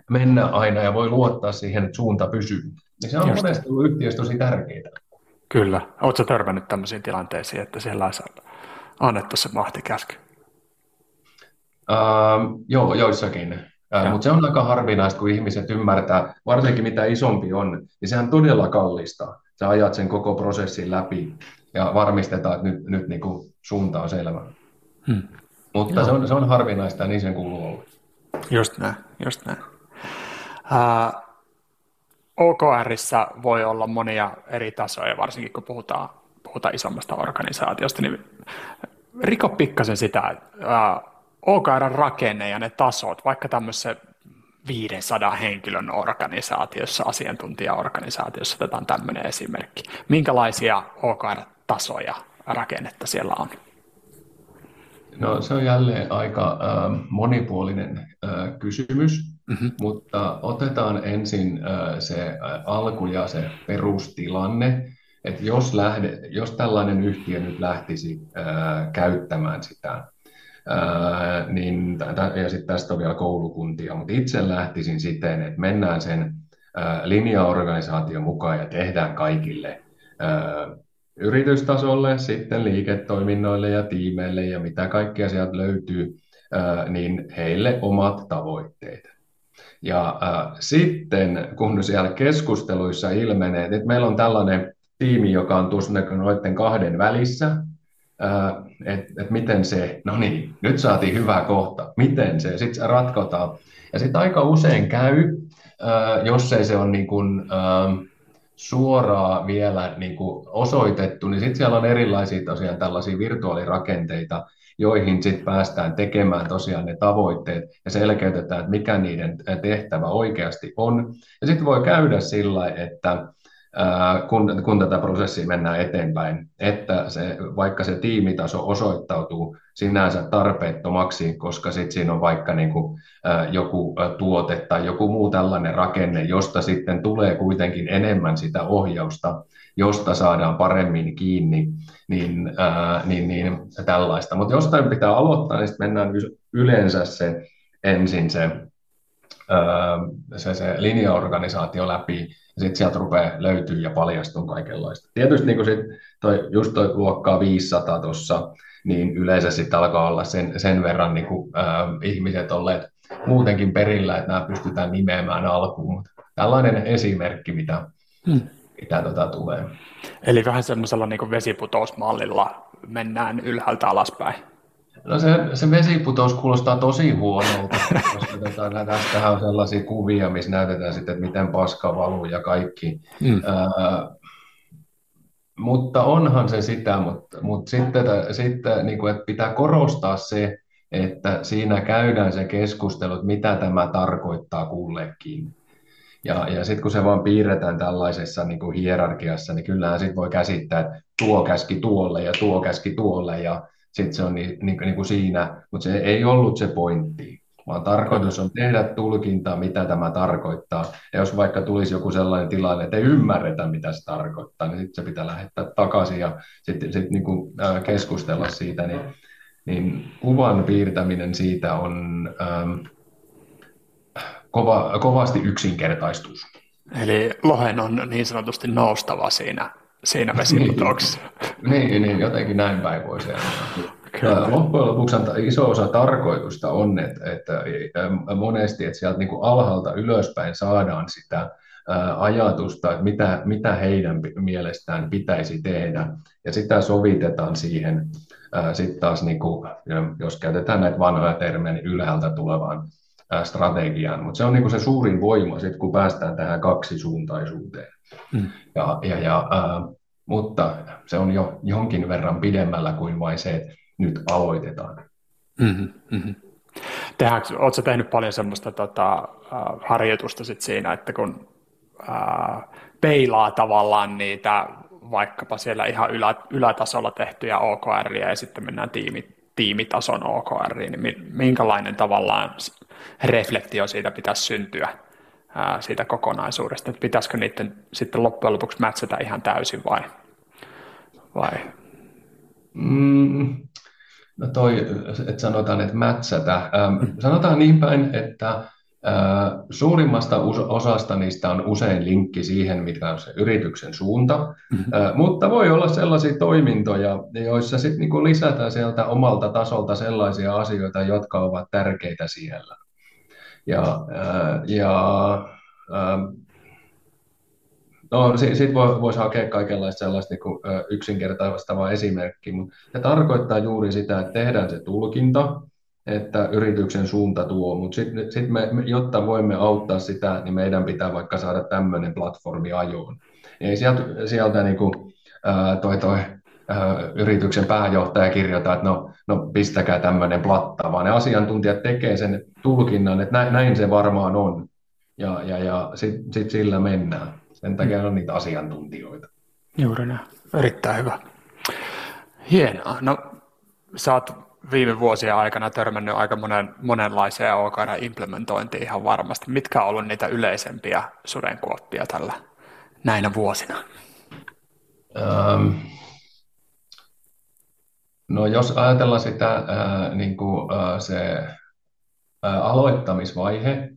mennä aina ja voi luottaa siihen, että suunta pysyy. Ja se on monesti ollut yhtiössä tosi tärkeää. Kyllä. Oletko törmännyt tämmöisiin tilanteisiin, että siellä olisi annettu se mahtikäsky? Uh, joo, joissakin. Uh, Mutta se on aika harvinaista, kun ihmiset ymmärtää, varsinkin mitä isompi on, niin sehän todella kallista. Sä ajat sen koko prosessin läpi ja varmistetaan, että nyt, nyt niin kuin suunta on selvä. Hmm. Mutta se on, se on harvinaista ja niin sen kuuluu olla. Just näin, just näin. Uh, OKRissa voi olla monia eri tasoja, varsinkin kun puhutaan, puhutaan isommasta organisaatiosta, niin riko pikkasen sitä, uh, OKRn rakenne ja ne tasot, vaikka tämmöisessä 500 henkilön organisaatiossa, asiantuntijaorganisaatiossa, otetaan tämmöinen esimerkki. Minkälaisia OKR-tasoja rakennetta siellä on? No se on jälleen aika äh, monipuolinen äh, kysymys, mm-hmm. mutta otetaan ensin se alku ja se perustilanne, että jos, lähde, jos tällainen yhtiö nyt lähtisi äh, käyttämään sitä, niin, ja sitten tästä on vielä koulukuntia, mutta itse lähtisin siten, että mennään sen linjaorganisaation mukaan ja tehdään kaikille yritystasolle, sitten liiketoiminnoille ja tiimeille ja mitä kaikkea sieltä löytyy, niin heille omat tavoitteet. Ja äh, sitten kun siellä keskusteluissa ilmenee, että meillä on tällainen tiimi, joka on tuossa noiden kahden välissä, että et miten se, no niin, nyt saatiin hyvä kohta, miten se, sitten se ratkotaan. Ja sitten aika usein käy, äh, jos ei se ole niin kuin, äh, suoraan vielä niin kuin osoitettu, niin sitten siellä on erilaisia tosiaan tällaisia virtuaalirakenteita, joihin sitten päästään tekemään tosiaan ne tavoitteet ja selkeytetään, että mikä niiden tehtävä oikeasti on. Ja sitten voi käydä sillä, että kun, kun tätä prosessia mennään eteenpäin, että se, vaikka se tiimitaso osoittautuu sinänsä tarpeettomaksi, koska sitten siinä on vaikka niin kuin, joku tuote tai joku muu tällainen rakenne, josta sitten tulee kuitenkin enemmän sitä ohjausta, josta saadaan paremmin kiinni, niin, ää, niin, niin tällaista. Mutta jostain pitää aloittaa, niin sitten mennään yleensä se ensin se, ää, se, se linjaorganisaatio läpi, ja sitten sieltä rupeaa löytyy ja paljastuu kaikenlaista. Tietysti niin sit toi, just toi luokkaa 500 tuossa, niin yleensä sitten alkaa olla sen, sen verran niin kuin, äh, ihmiset olleet muutenkin perillä, että nämä pystytään nimeämään alkuun. Mutta tällainen esimerkki, mitä, hmm. mitä tota tulee. Eli vähän semmoisella niin vesiputousmallilla mennään ylhäältä alaspäin. No se, se vesiputous kuulostaa tosi huonolta, koska tota, tästähän on sellaisia kuvia, missä näytetään sitten, että miten paska valuu ja kaikki. Mm. Ää, mutta onhan se sitä, mutta, mutta sitten, sitten niin kuin, että pitää korostaa se, että siinä käydään se keskustelu, että mitä tämä tarkoittaa kullekin. Ja, ja sitten kun se vaan piirretään tällaisessa niin kuin hierarkiassa, niin kyllähän sitten voi käsittää, että tuo käski tuolle ja tuo käski tuolle ja sitten se on niin, niin, niin kuin siinä, mutta se ei ollut se pointti, vaan tarkoitus on tehdä tulkintaa, mitä tämä tarkoittaa. Ja jos vaikka tulisi joku sellainen tilanne, että ei ymmärretä, mitä se tarkoittaa, niin sitten se pitää lähettää takaisin ja sitten sit niin kuin, keskustella siitä, niin, niin kuvan piirtäminen siitä on ähm, kova, kovasti yksinkertaistus. Eli lohen on niin sanotusti noustava siinä, siinä vesimutoksessa. niin, niin, jotenkin näin päin voisi Kyllä. Loppujen lopuksi iso osa tarkoitusta on, että, että monesti että sieltä niin kuin alhaalta ylöspäin saadaan sitä ajatusta, että mitä, mitä heidän mielestään pitäisi tehdä, ja sitä sovitetaan siihen sitten taas, niin kuin, jos käytetään näitä vanhoja termejä, niin ylhäältä tulevaan strategiaan, mutta se on niin kuin se suurin voima, sit, kun päästään tähän kaksisuuntaisuuteen. Mm. Ja, ja, ja, äh, mutta se on jo jonkin verran pidemmällä kuin vain se, että nyt aloitetaan. Mm-hmm, mm-hmm. oletko tehnyt paljon semmoista tota, äh, harjoitusta sit siinä, että kun äh, peilaa tavallaan niitä vaikkapa siellä ihan ylä, ylätasolla tehtyjä OKR ja sitten mennään tiimi, tiimitason OKR, niin minkälainen tavallaan reflektio siitä pitäisi syntyä ää, siitä kokonaisuudesta, että pitäisikö niiden sitten loppujen lopuksi mätsätä ihan täysin vai? Vai? Mm, no toi, että sanotaan, että mätsätä. Ähm, sanotaan niin päin, että Suurimmasta osasta niistä on usein linkki siihen, mikä on se yrityksen suunta, mm-hmm. mutta voi olla sellaisia toimintoja, joissa sitten niinku lisätään sieltä omalta tasolta sellaisia asioita, jotka ovat tärkeitä siellä. Ja, ja No, sitten voisi hakea kaikenlaista sellaista niin yksinkertaistavaa esimerkkiä, mutta se tarkoittaa juuri sitä, että tehdään se tulkinta, että yrityksen suunta tuo, mutta sitten sit me, jotta voimme auttaa sitä, niin meidän pitää vaikka saada tämmöinen platformi ajoon. Ei sieltä, sieltä niin kuin, ää, toi, toi yrityksen pääjohtaja kirjoittaa, että no, no pistäkää tämmöinen platta, vaan ne asiantuntijat tekee sen tulkinnan, että näin, näin se varmaan on, ja, ja, ja sitten sit sillä mennään. Sen takia on niitä asiantuntijoita. Juuri näin. Erittäin hyvä. Hienoa. No, sä oot viime vuosien aikana törmännyt aika monen, monenlaiseen OKR-implementointiin ihan varmasti. Mitkä on ollut niitä yleisempiä sudenkuoppia tällä näinä vuosina? Um, no jos ajatellaan sitä äh, niin kuin, äh, se äh, aloittamisvaihe,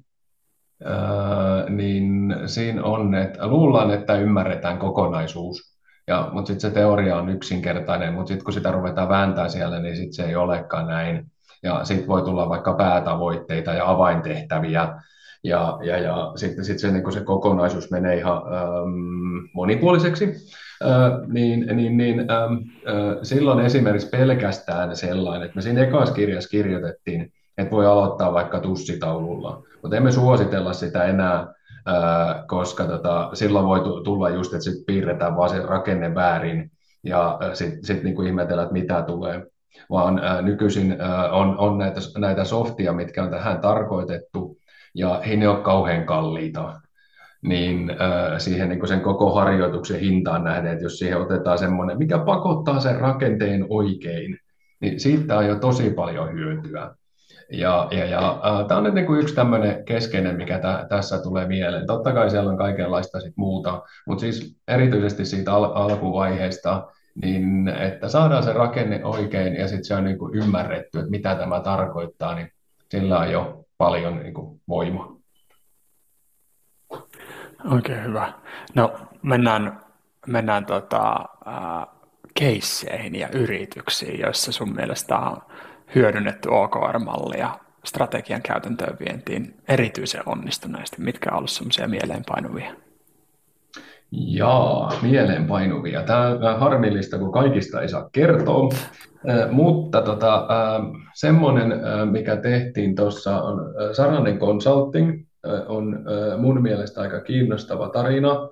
niin siinä on, että luullaan, että ymmärretään kokonaisuus. Ja, mutta sitten se teoria on yksinkertainen, mutta sitten kun sitä ruvetaan vääntää siellä, niin sitten se ei olekaan näin. Ja sitten voi tulla vaikka päätavoitteita ja avaintehtäviä, ja, ja, ja sitten sit se, niin se kokonaisuus menee ihan ähm, monipuoliseksi, äh, niin, niin, niin ähm, äh, silloin esimerkiksi pelkästään sellainen, että me siinä ekassa kirjassa kirjoitettiin, että voi aloittaa vaikka tussitaululla, mutta emme suositella sitä enää koska tota, silloin voi tulla just, että sit piirretään vaan se rakenne väärin ja sitten sit niinku ihmetellä, että mitä tulee. Vaan nykyisin on, on näitä, näitä softia, mitkä on tähän tarkoitettu, ja ei ne ole kauhean kalliita. Niin siihen niin sen koko harjoituksen hintaan nähden, että jos siihen otetaan semmoinen, mikä pakottaa sen rakenteen oikein, niin siitä on jo tosi paljon hyötyä. Ja, ja, ja äh, tämä on nyt niin kuin yksi tämmöinen keskeinen, mikä tä, tässä tulee mieleen. Totta kai siellä on kaikenlaista sit muuta, mutta siis erityisesti siitä al- alkuvaiheesta, niin että saadaan se rakenne oikein ja sitten se on niin kuin ymmärretty, että mitä tämä tarkoittaa, niin sillä on jo paljon niin kuin voimaa. Oikein hyvä. No mennään, mennään tota, äh, keisseihin ja yrityksiin, joissa sun mielestä on hyödynnetty OKR-mallia strategian käytäntöön vientiin erityisen onnistuneesti? Mitkä ovat olleet sellaisia mieleenpainuvia? Jaa, mieleenpainuvia. Tämä on harmillista, kun kaikista ei saa kertoa, mutta tota, semmoinen, mikä tehtiin tuossa, on Saranen Consulting, on mun mielestä aika kiinnostava tarina.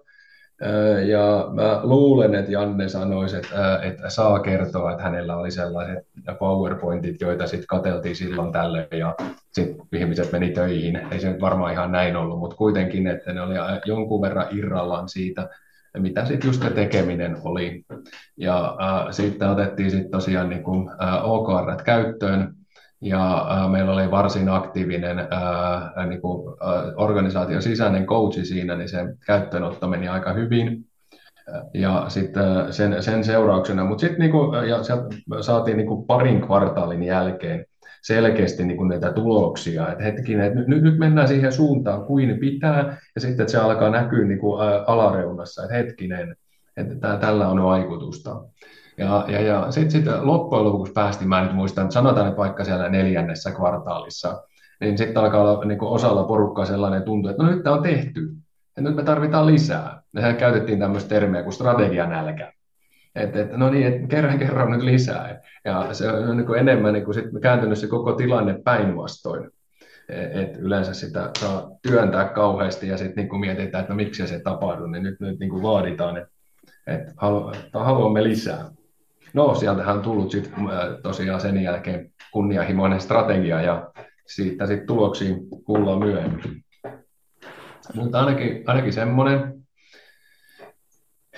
Ja mä luulen, että Janne sanoisi, että, että saa kertoa, että hänellä oli sellaiset PowerPointit, joita sitten katseltiin silloin tälle ja sitten ihmiset meni töihin. Ei se nyt varmaan ihan näin ollut, mutta kuitenkin, että ne oli jonkun verran irrallaan siitä, mitä sitten just tekeminen oli. Ja äh, sitten otettiin sitten tosiaan niin kuin, äh, OKR käyttöön, ja äh, meillä oli varsin aktiivinen äh, niin kuin, äh, organisaation sisäinen coachi siinä, niin se käyttöönotto meni aika hyvin. Ja sitten sen, sen seurauksena, mutta sitten niin saatiin niin kuin parin kvartaalin jälkeen selkeästi niin kuin näitä tuloksia, että hetkinen, että nyt, nyt mennään siihen suuntaan kuin pitää, ja sitten että se alkaa näkyä niin kuin alareunassa, että hetkinen, että tällä on vaikutusta. Ja, ja, ja sitten sit loppujen lopuksi päästiin, mä nyt muistan, sanotaan että vaikka siellä neljännessä kvartaalissa, niin sitten alkaa olla niin osalla porukkaa sellainen tuntu, että no nyt tämä on tehty, ja nyt me tarvitaan lisää. Ja käytettiin tämmöistä termiä kuin strategianälkä. Että, et, no niin, että kerran kerran nyt lisää. Ja se on niin kuin enemmän niin kuin sit kääntynyt se koko tilanne päinvastoin. Et yleensä sitä saa työntää kauheasti ja sitten niin mietitään, että no miksi se tapahtuu, niin nyt, nyt niin kuin vaaditaan, että, että haluamme lisää. No, sieltähän on tullut sit, tosiaan sen jälkeen kunnianhimoinen strategia ja siitä sitten tuloksiin kuullaan myöhemmin. Mutta ainakin, ainakin semmoinen.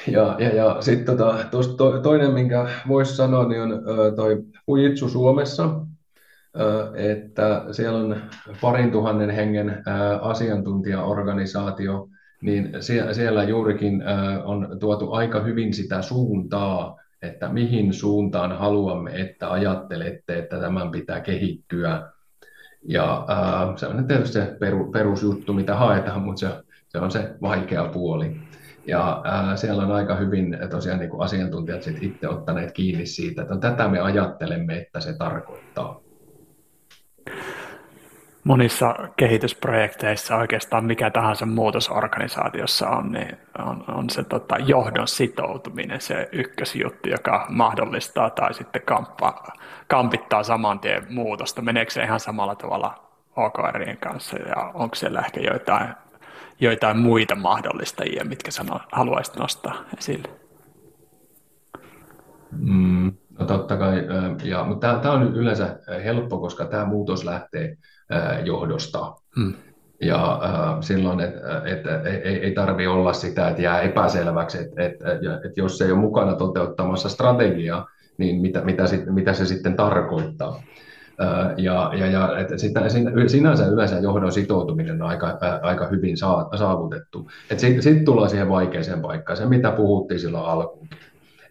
Ja, ja, ja sitten tota, to, toinen, minkä voisi sanoa, niin on toi Fujitsu Suomessa, että siellä on parin tuhannen hengen asiantuntijaorganisaatio, niin siellä juurikin on tuotu aika hyvin sitä suuntaa, että mihin suuntaan haluamme, että ajattelette, että tämän pitää kehittyä. Ja ää, se on tietysti se peru, perusjuttu, mitä haetaan, mutta se, se on se vaikea puoli. Ja ää, siellä on aika hyvin tosiaan niin kuin asiantuntijat sit itse ottaneet kiinni siitä, että tätä me ajattelemme, että se tarkoittaa monissa kehitysprojekteissa oikeastaan mikä tahansa muutos organisaatiossa on, niin on, on se tota, johdon sitoutuminen se ykkösjuttu, joka mahdollistaa tai sitten kamppa, kampittaa saman tien muutosta. Meneekö se ihan samalla tavalla OKRien kanssa ja onko siellä ehkä joitain, joitain muita mahdollistajia, mitkä sano, haluaisit nostaa esille? Mm, no totta kai, ja, mutta tämä on yleensä helppo, koska tämä muutos lähtee johdosta. Hmm. Ja äh, silloin, että et, ei, ei tarvi olla sitä, että jää epäselväksi, että et, et jos ei ole mukana toteuttamassa strategiaa, niin mitä, mitä, sit, mitä se sitten tarkoittaa. Äh, ja, ja, ja että sitä, sinänsä yleensä johdon sitoutuminen on aika, äh, aika hyvin saavutettu. Sitten sit tullaan siihen vaikeaseen paikkaan, se mitä puhuttiin silloin alkuun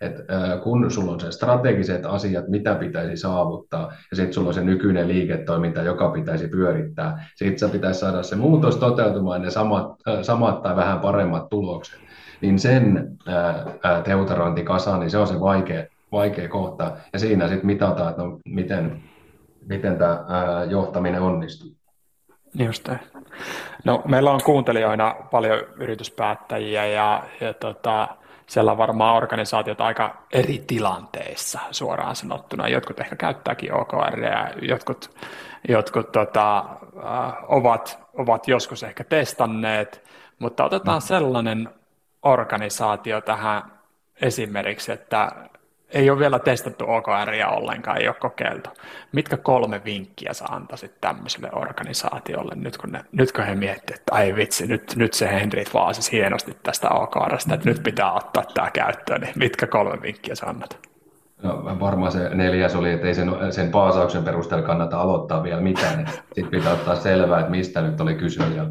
että kun sulla on se strategiset asiat, mitä pitäisi saavuttaa, ja sitten sulla on se nykyinen liiketoiminta, joka pitäisi pyörittää, sitten pitäisi saada se muutos toteutumaan ne samat, samat tai vähän paremmat tulokset, niin sen teutarointi kasaan, niin se on se vaikea, vaikea kohta, ja siinä sitten mitataan, että no, miten, miten tämä johtaminen onnistuu. Just näin. No, meillä on kuuntelijoina paljon yrityspäättäjiä ja, ja tota, siellä on varmaan organisaatiot aika eri tilanteissa suoraan sanottuna. Jotkut ehkä käyttääkin OKR ja jotkut, jotkut tota, äh, ovat, ovat joskus ehkä testanneet, mutta otetaan sellainen organisaatio tähän esimerkiksi, että ei ole vielä testattu OKRia ollenkaan, ei ole kokeiltu. Mitkä kolme vinkkiä sä antaisit tämmöiselle organisaatiolle, nyt kun, ne, nyt kun he miettivät, että ai vitsi, nyt, nyt se Henry vaasi hienosti tästä OKRista, että nyt pitää ottaa tämä käyttöön, niin mitkä kolme vinkkiä sä annat? No, varmaan se neljäs oli, että ei sen, sen paasauksen perusteella kannata aloittaa vielä mitään. Sitten pitää ottaa selvää, että mistä nyt oli kyse ja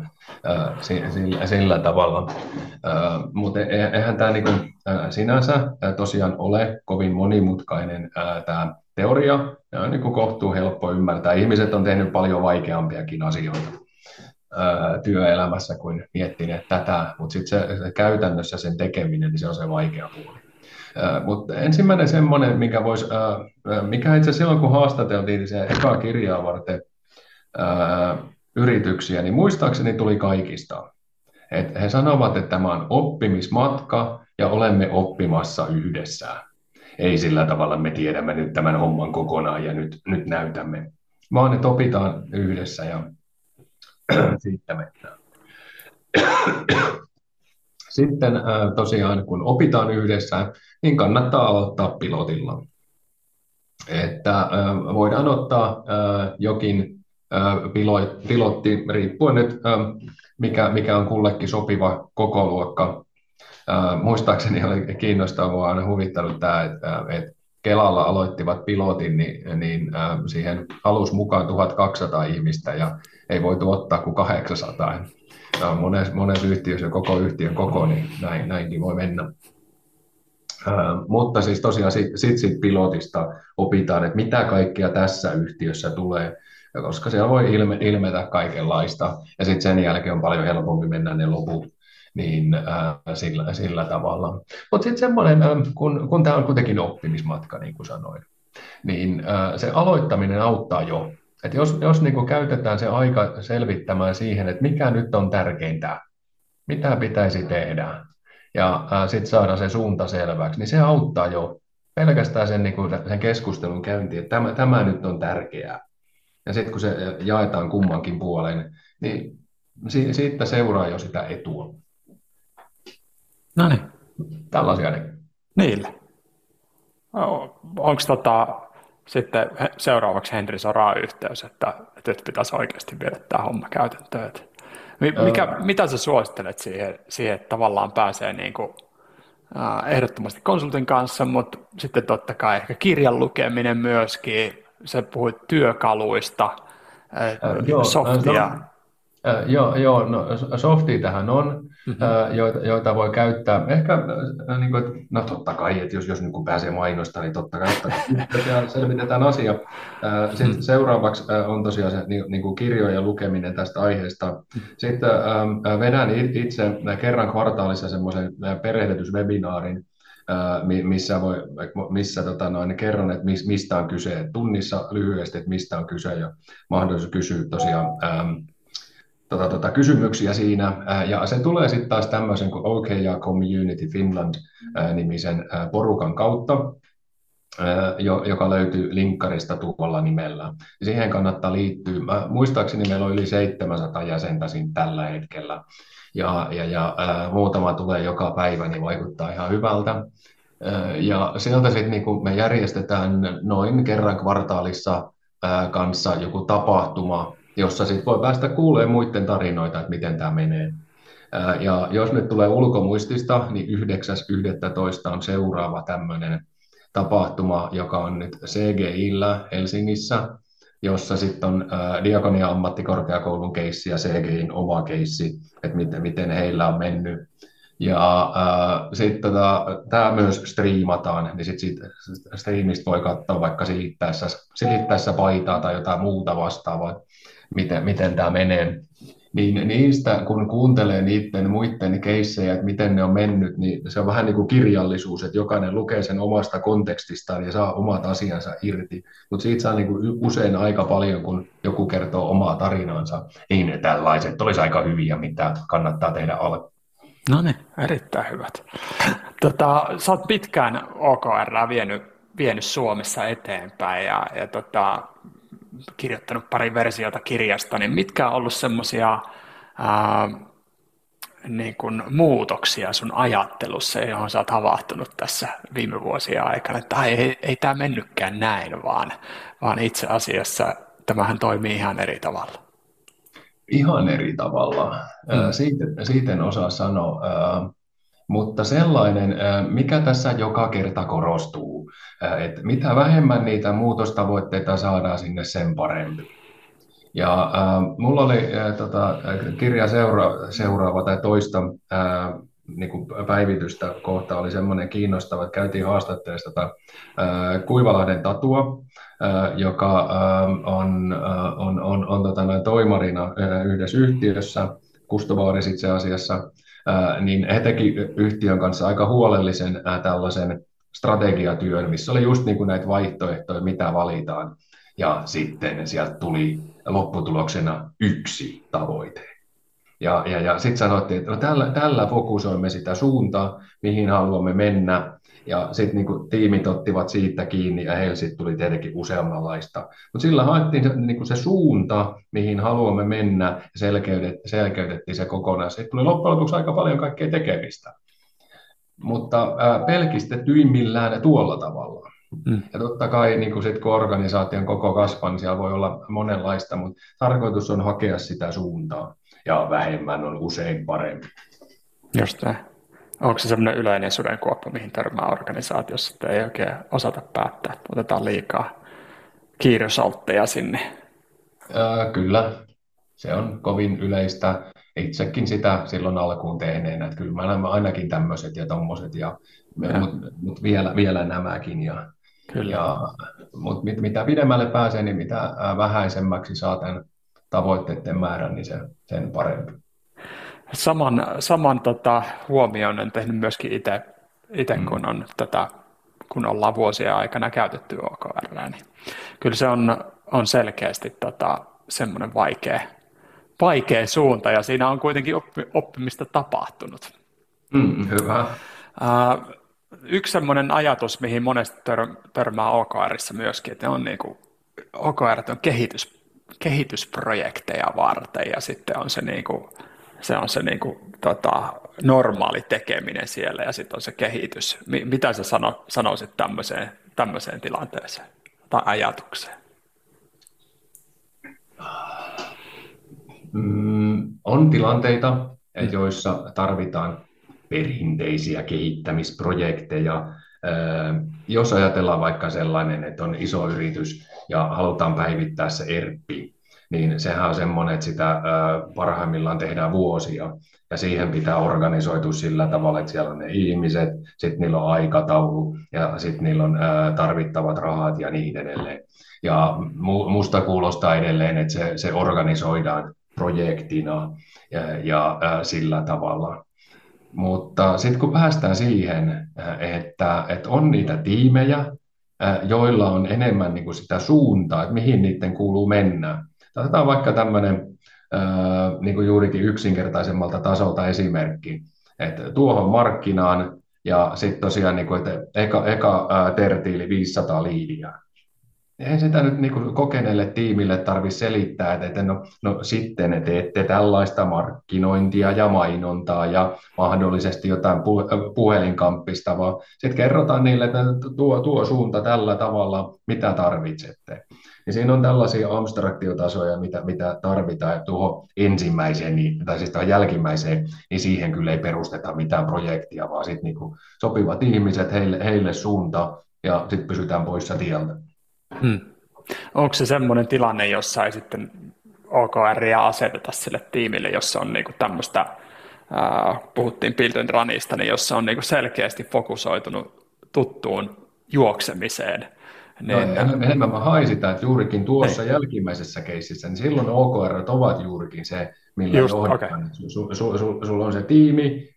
sillä, sillä tavalla. Mutta e, eihän tämä niinku, sinänsä tosiaan ole kovin monimutkainen tämä teoria. Ja on niinku kohtuu helppo ymmärtää. Ihmiset on tehnyt paljon vaikeampiakin asioita työelämässä kuin miettineet tätä, mutta sitten se, se käytännössä sen tekeminen, niin se on se vaikea puoli. Mutta ensimmäinen semmoinen, mikä, vois, mikä itse silloin kun haastateltiin se eka kirjaa varten yrityksiä, niin muistaakseni tuli kaikista. Et he sanovat, että tämä on oppimismatka ja olemme oppimassa yhdessä. Ei sillä tavalla me tiedämme nyt tämän homman kokonaan ja nyt, nyt näytämme, vaan että opitaan yhdessä ja siitä mennään. sitten tosiaan, kun opitaan yhdessä, niin kannattaa aloittaa pilotilla. Että voidaan ottaa jokin pilotti, riippuen nyt mikä, mikä on kullekin sopiva kokoluokka. Muistaakseni oli kiinnostavaa, aina huvittanut tämä, että, että Kelalla aloittivat pilotin, niin, niin siihen alus mukaan 1200 ihmistä ja ei voi ottaa kuin 800. Monessa, monessa yhtiössä koko yhtiön koko, niin näin, näinkin voi mennä. Mutta siis tosiaan sitten sit, pilotista opitaan, että mitä kaikkea tässä yhtiössä tulee, koska siellä voi ilme, ilmetä kaikenlaista, ja sitten sen jälkeen on paljon helpompi mennä ne loput niin äh, sillä, sillä tavalla. Mutta sitten semmoinen, äh, kun, kun tämä on kuitenkin oppimismatka, niin kuin sanoin, niin äh, se aloittaminen auttaa jo. Et jos jos niin käytetään se aika selvittämään siihen, että mikä nyt on tärkeintä, mitä pitäisi tehdä, ja sitten saada se suunta selväksi, niin se auttaa jo pelkästään sen, niin kuin, sen keskustelun käyntiin, että tämä, tämä nyt on tärkeää. Ja sitten kun se jaetaan kummankin puolen, niin siitä seuraa jo sitä etua. No niin. Tällaisia ne. Niille. Onko tota, sitten seuraavaksi Henri Soraa yhteys, että, että nyt pitäisi oikeasti viedä tämä homma käytäntöön? Mikä, öö. Mitä sä suosittelet siihen, siihen, että tavallaan pääsee niin kuin, äh, ehdottomasti konsultin kanssa, mutta sitten totta kai ehkä kirjan lukeminen myöskin, sä puhuit työkaluista, äh, softia. No, Äh, joo, joo no, softia tähän on, mm-hmm. äh, joita, joita voi käyttää. Ehkä, äh, niin kuin, no totta kai, että jos, jos niin pääsee mainosta, niin totta kai, että selvitetään asia. Äh, mm-hmm. seuraavaksi äh, on tosiaan se niin, niin kuin kirjojen lukeminen tästä aiheesta. Mm-hmm. Sitten äh, vedän itse kerran kvartaalissa semmoisen perehdytyswebinaarin, missä, voi, missä tota noin, kerron, että mistä on kyse tunnissa lyhyesti, että mistä on kyse ja mahdollisuus kysyä tosiaan ähm, tota, tota, kysymyksiä siinä. Ja se tulee sitten taas tämmöisen kuin OK ja Community Finland-nimisen porukan kautta, joka löytyy linkkarista tuolla nimellä. Siihen kannattaa liittyä. Mä, muistaakseni meillä on yli 700 jäsentä siinä tällä hetkellä. Ja, ja, ja ää, muutama tulee joka päivä, niin vaikuttaa ihan hyvältä. Ja sieltä sitten niin me järjestetään noin kerran kvartaalissa ää, kanssa joku tapahtuma, jossa sitten voi päästä kuulemaan muiden tarinoita, että miten tämä menee. Ja jos nyt tulee ulkomuistista, niin 9.11. on seuraava tämmöinen tapahtuma, joka on nyt CGIllä Helsingissä, jossa sitten on Diakonia ammattikorkeakoulun keissi ja CGIn oma keissi, että miten, miten heillä on mennyt. Ja äh, sitten tota, tämä myös striimataan, niin sit striimistä voi katsoa vaikka silittäessä, silittäessä paitaa tai jotain muuta vastaavaa miten, miten tämä menee. Niin niistä, kun kuuntelee niiden muiden keissejä, että miten ne on mennyt, niin se on vähän niin kuin kirjallisuus, että jokainen lukee sen omasta kontekstistaan ja saa omat asiansa irti. Mutta siitä saa niin kuin usein aika paljon, kun joku kertoo omaa tarinaansa. Niin tällaiset olisi aika hyviä, mitä kannattaa tehdä alle. No niin, erittäin hyvät. Tota, sä oot pitkään OKR vienyt, vienyt Suomessa eteenpäin ja, ja tota, kirjoittanut pari versiota kirjasta, niin mitkä on ollut semmoisia niin kuin muutoksia sun ajattelussa, johon sä oot havahtunut tässä viime vuosien aikana, että ei, ei, ei tämä mennytkään näin, vaan, vaan itse asiassa tämähän toimii ihan eri tavalla. Ihan eri tavalla. Mm. Siitä, siitä en osaa sanoa. Mutta sellainen, mikä tässä joka kerta korostuu, että mitä vähemmän niitä muutostavoitteita saadaan sinne, sen parempi. Ja äh, mulla oli äh, tota, kirja seura- seuraava tai toista äh, niin kuin päivitystä kohta oli semmoinen kiinnostava, että käytiin haastatteessa tota, äh, Kuivalahden Tatua, äh, joka äh, on, äh, on, on, on tota, toimarina äh, yhdessä yhtiössä, Kustovaaris itse asiassa, niin he teki yhtiön kanssa aika huolellisen tällaisen strategiatyön, missä oli just niin kuin näitä vaihtoehtoja, mitä valitaan. Ja sitten sieltä tuli lopputuloksena yksi tavoite. Ja, ja, ja sitten sanottiin, että no tällä, tällä fokusoimme sitä suuntaa, mihin haluamme mennä. Ja sitten niinku tiimit ottivat siitä kiinni ja heillä sitten tuli tietenkin useammanlaista. Mutta sillä haettiin se, niinku se suunta, mihin haluamme mennä ja selkeydet, selkeytettiin se kokonaan. Sitten tuli loppujen lopuksi aika paljon kaikkea tekemistä. Mutta ää, pelkistetyimmillään tuolla tavalla. Mm. Ja totta kai niin kun, sit, kun organisaation koko kasvaa, niin siellä voi olla monenlaista, mutta tarkoitus on hakea sitä suuntaa ja vähemmän on usein parempi. Just näin. Onko se sellainen yleinen sudenkuoppa, mihin törmää organisaatiossa, että ei oikein osata päättää, että otetaan liikaa kiiresaltteja sinne? Ää, kyllä, se on kovin yleistä. Itsekin sitä silloin alkuun tehneenä, että kyllä mä ainakin tämmöiset ja tommoset, ja, ja. mutta mut vielä, vielä nämäkin. Ja, kyllä. Ja, mutta mit, mitä pidemmälle pääsee, niin mitä vähäisemmäksi saa tämän tavoitteiden määrän, niin se, sen parempi. Saman, saman tota, huomioon on tehnyt myöskin itse, itse mm. kun, on tätä, kun ollaan vuosien aikana käytetty OKR, niin kyllä se on, on selkeästi tota, semmoinen vaikea, vaikea suunta ja siinä on kuitenkin oppi, oppimista tapahtunut. Mm, hyvä. Uh, yksi semmoinen ajatus, mihin monesti tör, törmää OKRissa myöskin, että on niin kuin, OKR on kehitys, kehitysprojekteja varten ja sitten on se, niin kuin, se, on se niin kuin, tota, normaali tekeminen siellä ja sitten on se kehitys. Mitä sä sano, sanoisit tämmöiseen, tämmöiseen tilanteeseen tai ajatukseen? Mm, on tilanteita, mm. joissa tarvitaan perinteisiä kehittämisprojekteja. Jos ajatellaan vaikka sellainen, että on iso yritys ja halutaan päivittää se ERPI, niin sehän on semmoinen, että sitä parhaimmillaan tehdään vuosia, ja siihen pitää organisoitua sillä tavalla, että siellä on ne ihmiset, sitten niillä on aikataulu, ja sitten niillä on tarvittavat rahat ja niin edelleen. Ja musta kuulostaa edelleen, että se, se organisoidaan projektina ja, ja sillä tavalla. Mutta sitten kun päästään siihen, että, että on niitä tiimejä, joilla on enemmän niin kuin sitä suuntaa, että mihin niiden kuuluu mennä. Otetaan vaikka tämmöinen niin kuin juurikin yksinkertaisemmalta tasolta esimerkki, että tuohon markkinaan ja sitten tosiaan, niin kuin, että eka, eka tertiili 500 liidiä eihän sitä nyt niin kokeneelle tiimille tarvitse selittää, että, no, no sitten te teette tällaista markkinointia ja mainontaa ja mahdollisesti jotain puhelinkamppista, vaan sitten kerrotaan niille, että tuo, tuo suunta tällä tavalla, mitä tarvitsette. Ja siinä on tällaisia abstraktiotasoja, mitä, mitä tarvitaan, ja tuohon ensimmäiseen, niin, tai siis tuohon jälkimmäiseen, niin siihen kyllä ei perusteta mitään projektia, vaan sitten niin sopivat ihmiset, heille, heille suunta, ja sitten pysytään poissa tieltä. Hmm. Onko se semmoinen tilanne, jossa ei sitten OKRia aseteta sille tiimille, jossa on niinku tämmöistä, puhuttiin Build and Runista, niin jossa on niinku selkeästi fokusoitunut tuttuun juoksemiseen. Niin, no, enemmän mä hain sitä, että juurikin tuossa ei. jälkimmäisessä keississä, niin silloin OKR ovat juurikin se, millä Just, johdetaan. Okay. Sulla su, su, su, on se tiimi,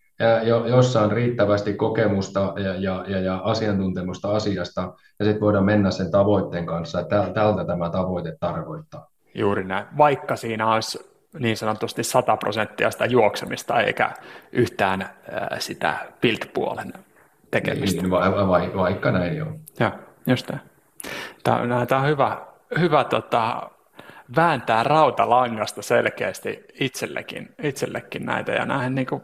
jossa on riittävästi kokemusta ja, ja, ja, ja asiantuntemusta asiasta, ja sitten voidaan mennä sen tavoitteen kanssa, että tältä tämä tavoite tarkoittaa. Juuri näin, vaikka siinä olisi niin sanotusti 100 prosenttia sitä juoksemista, eikä yhtään sitä build-puolen tekemistä. Niin, va- va- vaikka näin, joo. Joo, just näin. Tämä, tämä on hyvä, hyvä tota, vääntää rautalangasta selkeästi itsellekin, itsellekin näitä, ja näin niin kuin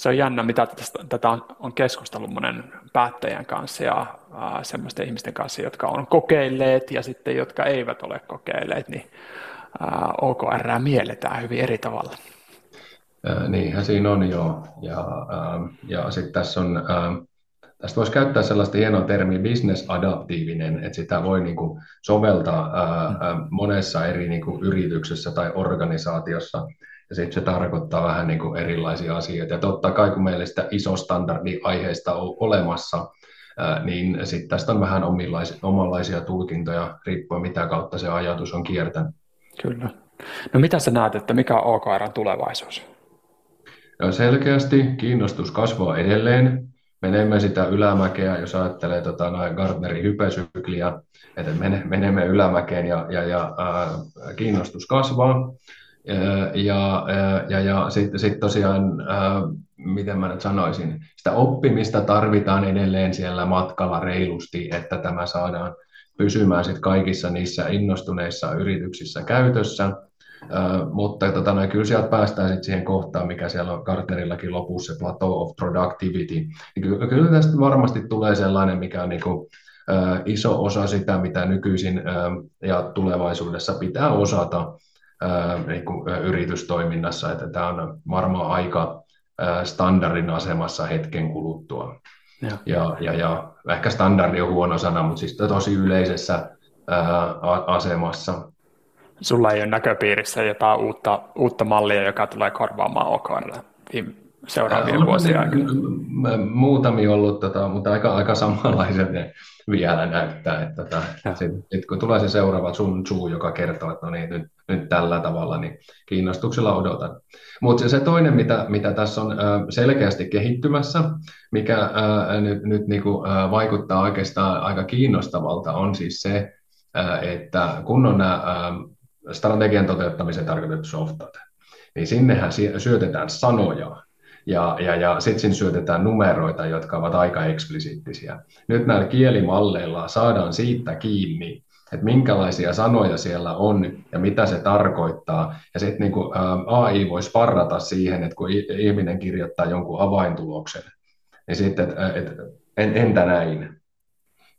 se on jännä, mitä tästä, tätä on, keskustellut monen päättäjän kanssa ja ää, semmoisten ihmisten kanssa, jotka on kokeilleet ja sitten jotka eivät ole kokeilleet, niin ää, OKR mielletään hyvin eri tavalla. Ää, niinhän siinä on jo. Ja, ää, ja sitten tässä on, ää, tästä voisi käyttää sellaista hienoa termiä business-adaptiivinen, että sitä voi niin kuin soveltaa ää, monessa eri niin kuin yrityksessä tai organisaatiossa ja sitten se tarkoittaa vähän niin kuin erilaisia asioita. Ja totta kai, kun meillä sitä iso standardi aiheesta on olemassa, niin sitten tästä on vähän omanlaisia tulkintoja, riippuen mitä kautta se ajatus on kiertänyt. Kyllä. No mitä sä näet, että mikä on OKRn tulevaisuus? Ja selkeästi kiinnostus kasvaa edelleen. Menemme sitä ylämäkeä, jos ajattelee tota, noin Gartnerin hypesykliä, että menemme ylämäkeen ja, ja, ja ää, kiinnostus kasvaa. Ja, ja, ja sitten sit tosiaan, miten mä nyt sanoisin, sitä oppimista tarvitaan edelleen siellä matkalla reilusti, että tämä saadaan pysymään sit kaikissa niissä innostuneissa yrityksissä käytössä. mutta tota, no, kyllä sieltä päästään sit siihen kohtaan, mikä siellä on Carterillakin lopussa, se plateau of productivity. Niin kyllä, kyllä tästä varmasti tulee sellainen, mikä on niin kuin, iso osa sitä, mitä nykyisin ja tulevaisuudessa pitää osata niin kuin yritystoiminnassa, että tämä on varmaan aika standardin asemassa hetken kuluttua. Ja, ja, ja, ja ehkä standardi on huono sana, mutta siis tosi yleisessä ää, asemassa. Sulla ei ole näköpiirissä jotain uutta, uutta mallia, joka tulee korvaamaan OKR seuraavien vuosien aikana? Muutamia ollut, tota, mutta aika, aika samanlaiset ne vielä näyttää. Että tota, sit, kun tulee se seuraava Sun Tzu, joka kertoo, että no niin, nyt, nyt tällä tavalla, niin kiinnostuksella odotan. Mutta se toinen, mitä, mitä tässä on selkeästi kehittymässä, mikä nyt, nyt niin kuin, vaikuttaa oikeastaan aika kiinnostavalta, on siis se, että kun on nämä strategian toteuttamisen tarkoitetut softat, niin sinnehän syötetään sanoja, ja, ja, ja sitten siinä syötetään numeroita, jotka ovat aika eksplisiittisiä. Nyt näillä kielimalleilla saadaan siitä kiinni, että minkälaisia sanoja siellä on ja mitä se tarkoittaa. Ja sitten niin AI voisi parrata siihen, että kun ihminen kirjoittaa jonkun avaintuloksen, niin sitten, että et, en, entä näin?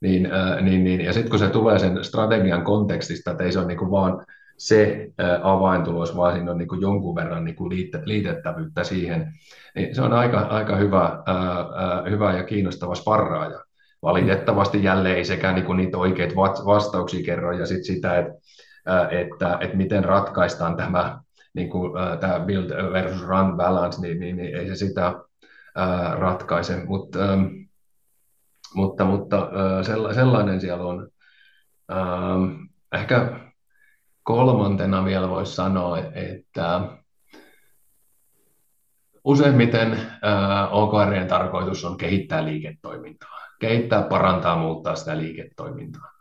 Niin, niin, niin, ja sitten kun se tulee sen strategian kontekstista, että ei se ole niin vaan se avaintulos, vaan siinä on niin kuin jonkun verran niin kuin liitettävyyttä siihen, niin se on aika, aika hyvä, ää, hyvä ja kiinnostava sparraaja. Valitettavasti jälleen ei sekään niin kuin niitä oikeita vastauksia kerro, ja sitten sitä, että, että, että miten ratkaistaan tämä, niin kuin, tämä build versus run balance, niin, niin, niin ei se sitä ää, ratkaise, Mut, ää, mutta, mutta sellainen siellä on. Ää, ehkä kolmantena vielä voisi sanoa, että useimmiten OKRien tarkoitus on kehittää liiketoimintaa, kehittää, parantaa, muuttaa sitä liiketoimintaa.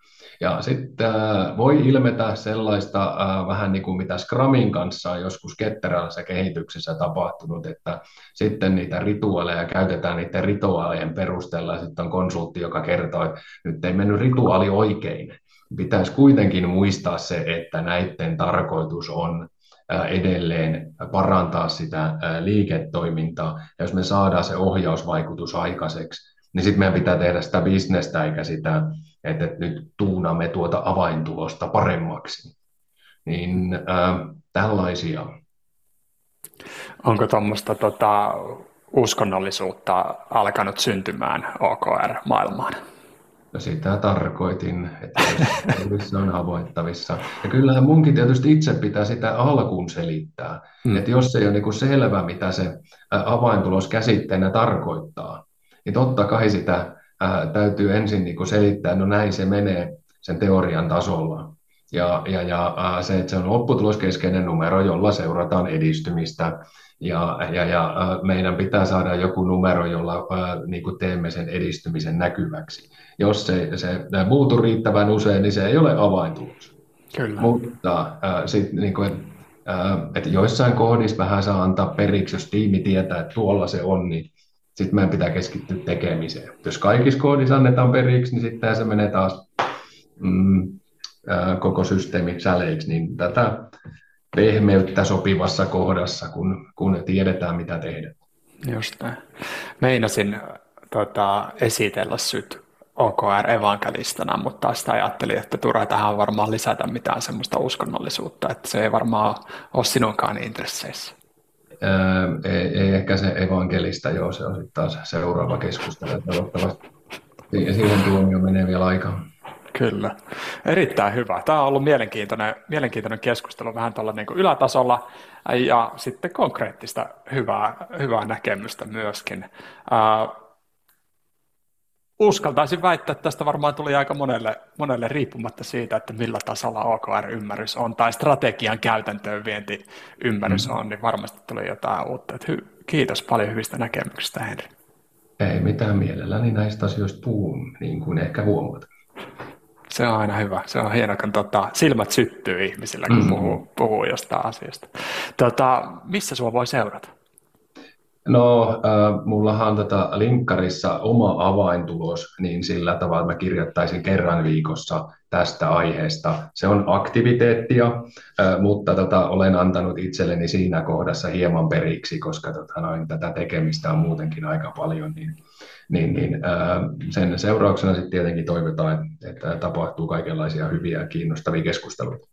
Ja sitten voi ilmetä sellaista vähän niin kuin mitä Scrumin kanssa on joskus ketterässä kehityksessä tapahtunut, että sitten niitä rituaaleja käytetään niiden rituaalien perusteella, sitten on konsultti, joka kertoo, että nyt ei mennyt rituaali oikein, pitäisi kuitenkin muistaa se, että näiden tarkoitus on edelleen parantaa sitä liiketoimintaa. Ja jos me saadaan se ohjausvaikutus aikaiseksi, niin sitten meidän pitää tehdä sitä bisnestä eikä sitä, että nyt tuunamme tuota avaintulosta paremmaksi. Niin äh, tällaisia. Onko tuommoista tota, uskonnollisuutta alkanut syntymään OKR-maailmaan? No sitä tarkoitin, että se on havoittavissa. Ja kyllähän munkin tietysti itse pitää sitä alkuun selittää. Mm. Että jos ei ole niin kuin selvä, mitä se avaintulos käsitteenä tarkoittaa, niin totta kai sitä ää, täytyy ensin niin kuin selittää, no näin se menee sen teorian tasolla. Ja, ja, ja se, että se on lopputuloskeskeinen numero, jolla seurataan edistymistä. Ja, ja, ja meidän pitää saada joku numero, jolla niin kuin teemme sen edistymisen näkyväksi jos se, se muutu riittävän usein, niin se ei ole avaintulos. Kyllä. Mutta äh, sit, niin kuin, äh, että joissain kohdissa vähän saa antaa periksi, jos tiimi tietää, että tuolla se on, niin sitten meidän pitää keskittyä tekemiseen. Jos kaikissa kohdissa annetaan periksi, niin sitten se menee taas mm, koko systeemi säleiksi, niin tätä pehmeyttä sopivassa kohdassa, kun, kun tiedetään, mitä tehdä. Just näin. Meinasin tota, esitellä syt OKR-evankelistana, mutta sitten ajattelin, että turha tähän varmaan lisätä mitään semmoista uskonnollisuutta, että se ei varmaan ole sinunkaan intresseissä. Öö, ei, ei ehkä se evankelista, joo, se on sitten taas seuraava keskustelu. Toivottavasti siihen tuomio menee vielä aikaa. Kyllä. Erittäin hyvä. Tämä on ollut mielenkiintoinen, mielenkiintoinen keskustelu vähän tuolla niin ylätasolla ja sitten konkreettista hyvää, hyvää näkemystä myöskin. Uh, uskaltaisin väittää, että tästä varmaan tuli aika monelle, monelle riippumatta siitä, että millä tasolla OKR-ymmärrys on tai strategian käytäntöön vienti ymmärrys mm. on, niin varmasti tuli jotain uutta. hy- kiitos paljon hyvistä näkemyksistä, Henri. Ei mitään mielelläni näistä asioista puhun, niin kuin ehkä huomaat. Se on aina hyvä. Se on hienoa, kun tota, silmät syttyy ihmisillä, kun mm-hmm. puhuu, puhuu jostain asiasta. Tota, missä sua voi seurata? No, äh, mullahan on tätä linkkarissa oma avaintulos, niin sillä tavalla mä kirjoittaisin kerran viikossa tästä aiheesta. Se on aktiviteettia, mutta tota, olen antanut itselleni siinä kohdassa hieman periksi, koska tota, noin, tätä tekemistä on muutenkin aika paljon, niin, niin, niin sen seurauksena sitten tietenkin toivotaan, että tapahtuu kaikenlaisia hyviä ja kiinnostavia keskusteluita.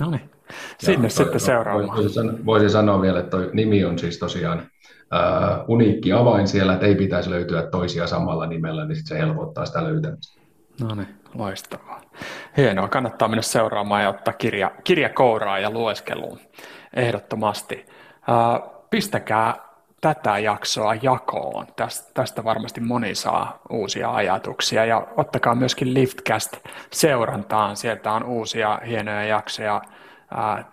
No niin, sinne ja sitten toi, seuraamaan. Voisin sanoa, voisin sanoa vielä, että toi nimi on siis tosiaan uh, uniikki avain siellä, että ei pitäisi löytyä toisia samalla nimellä, niin sit se helpottaa sitä löytämistä. No niin, loistavaa. Hienoa, kannattaa mennä seuraamaan ja ottaa kirja, kirja kouraa ja lueskeluun ehdottomasti. Pistäkää tätä jaksoa jakoon. Tästä, varmasti moni saa uusia ajatuksia ja ottakaa myöskin Liftcast seurantaan. Sieltä on uusia hienoja jaksoja.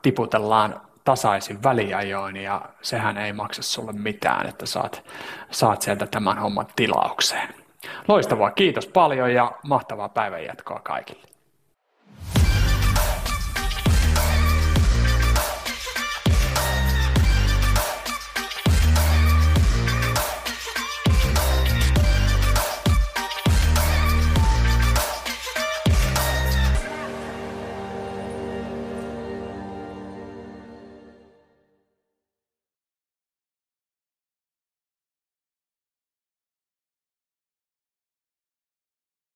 Tiputellaan tasaisin väliajoin ja sehän ei maksa sulle mitään, että saat, saat sieltä tämän homman tilaukseen. Loistavaa, kiitos paljon ja mahtavaa päivänjatkoa kaikille.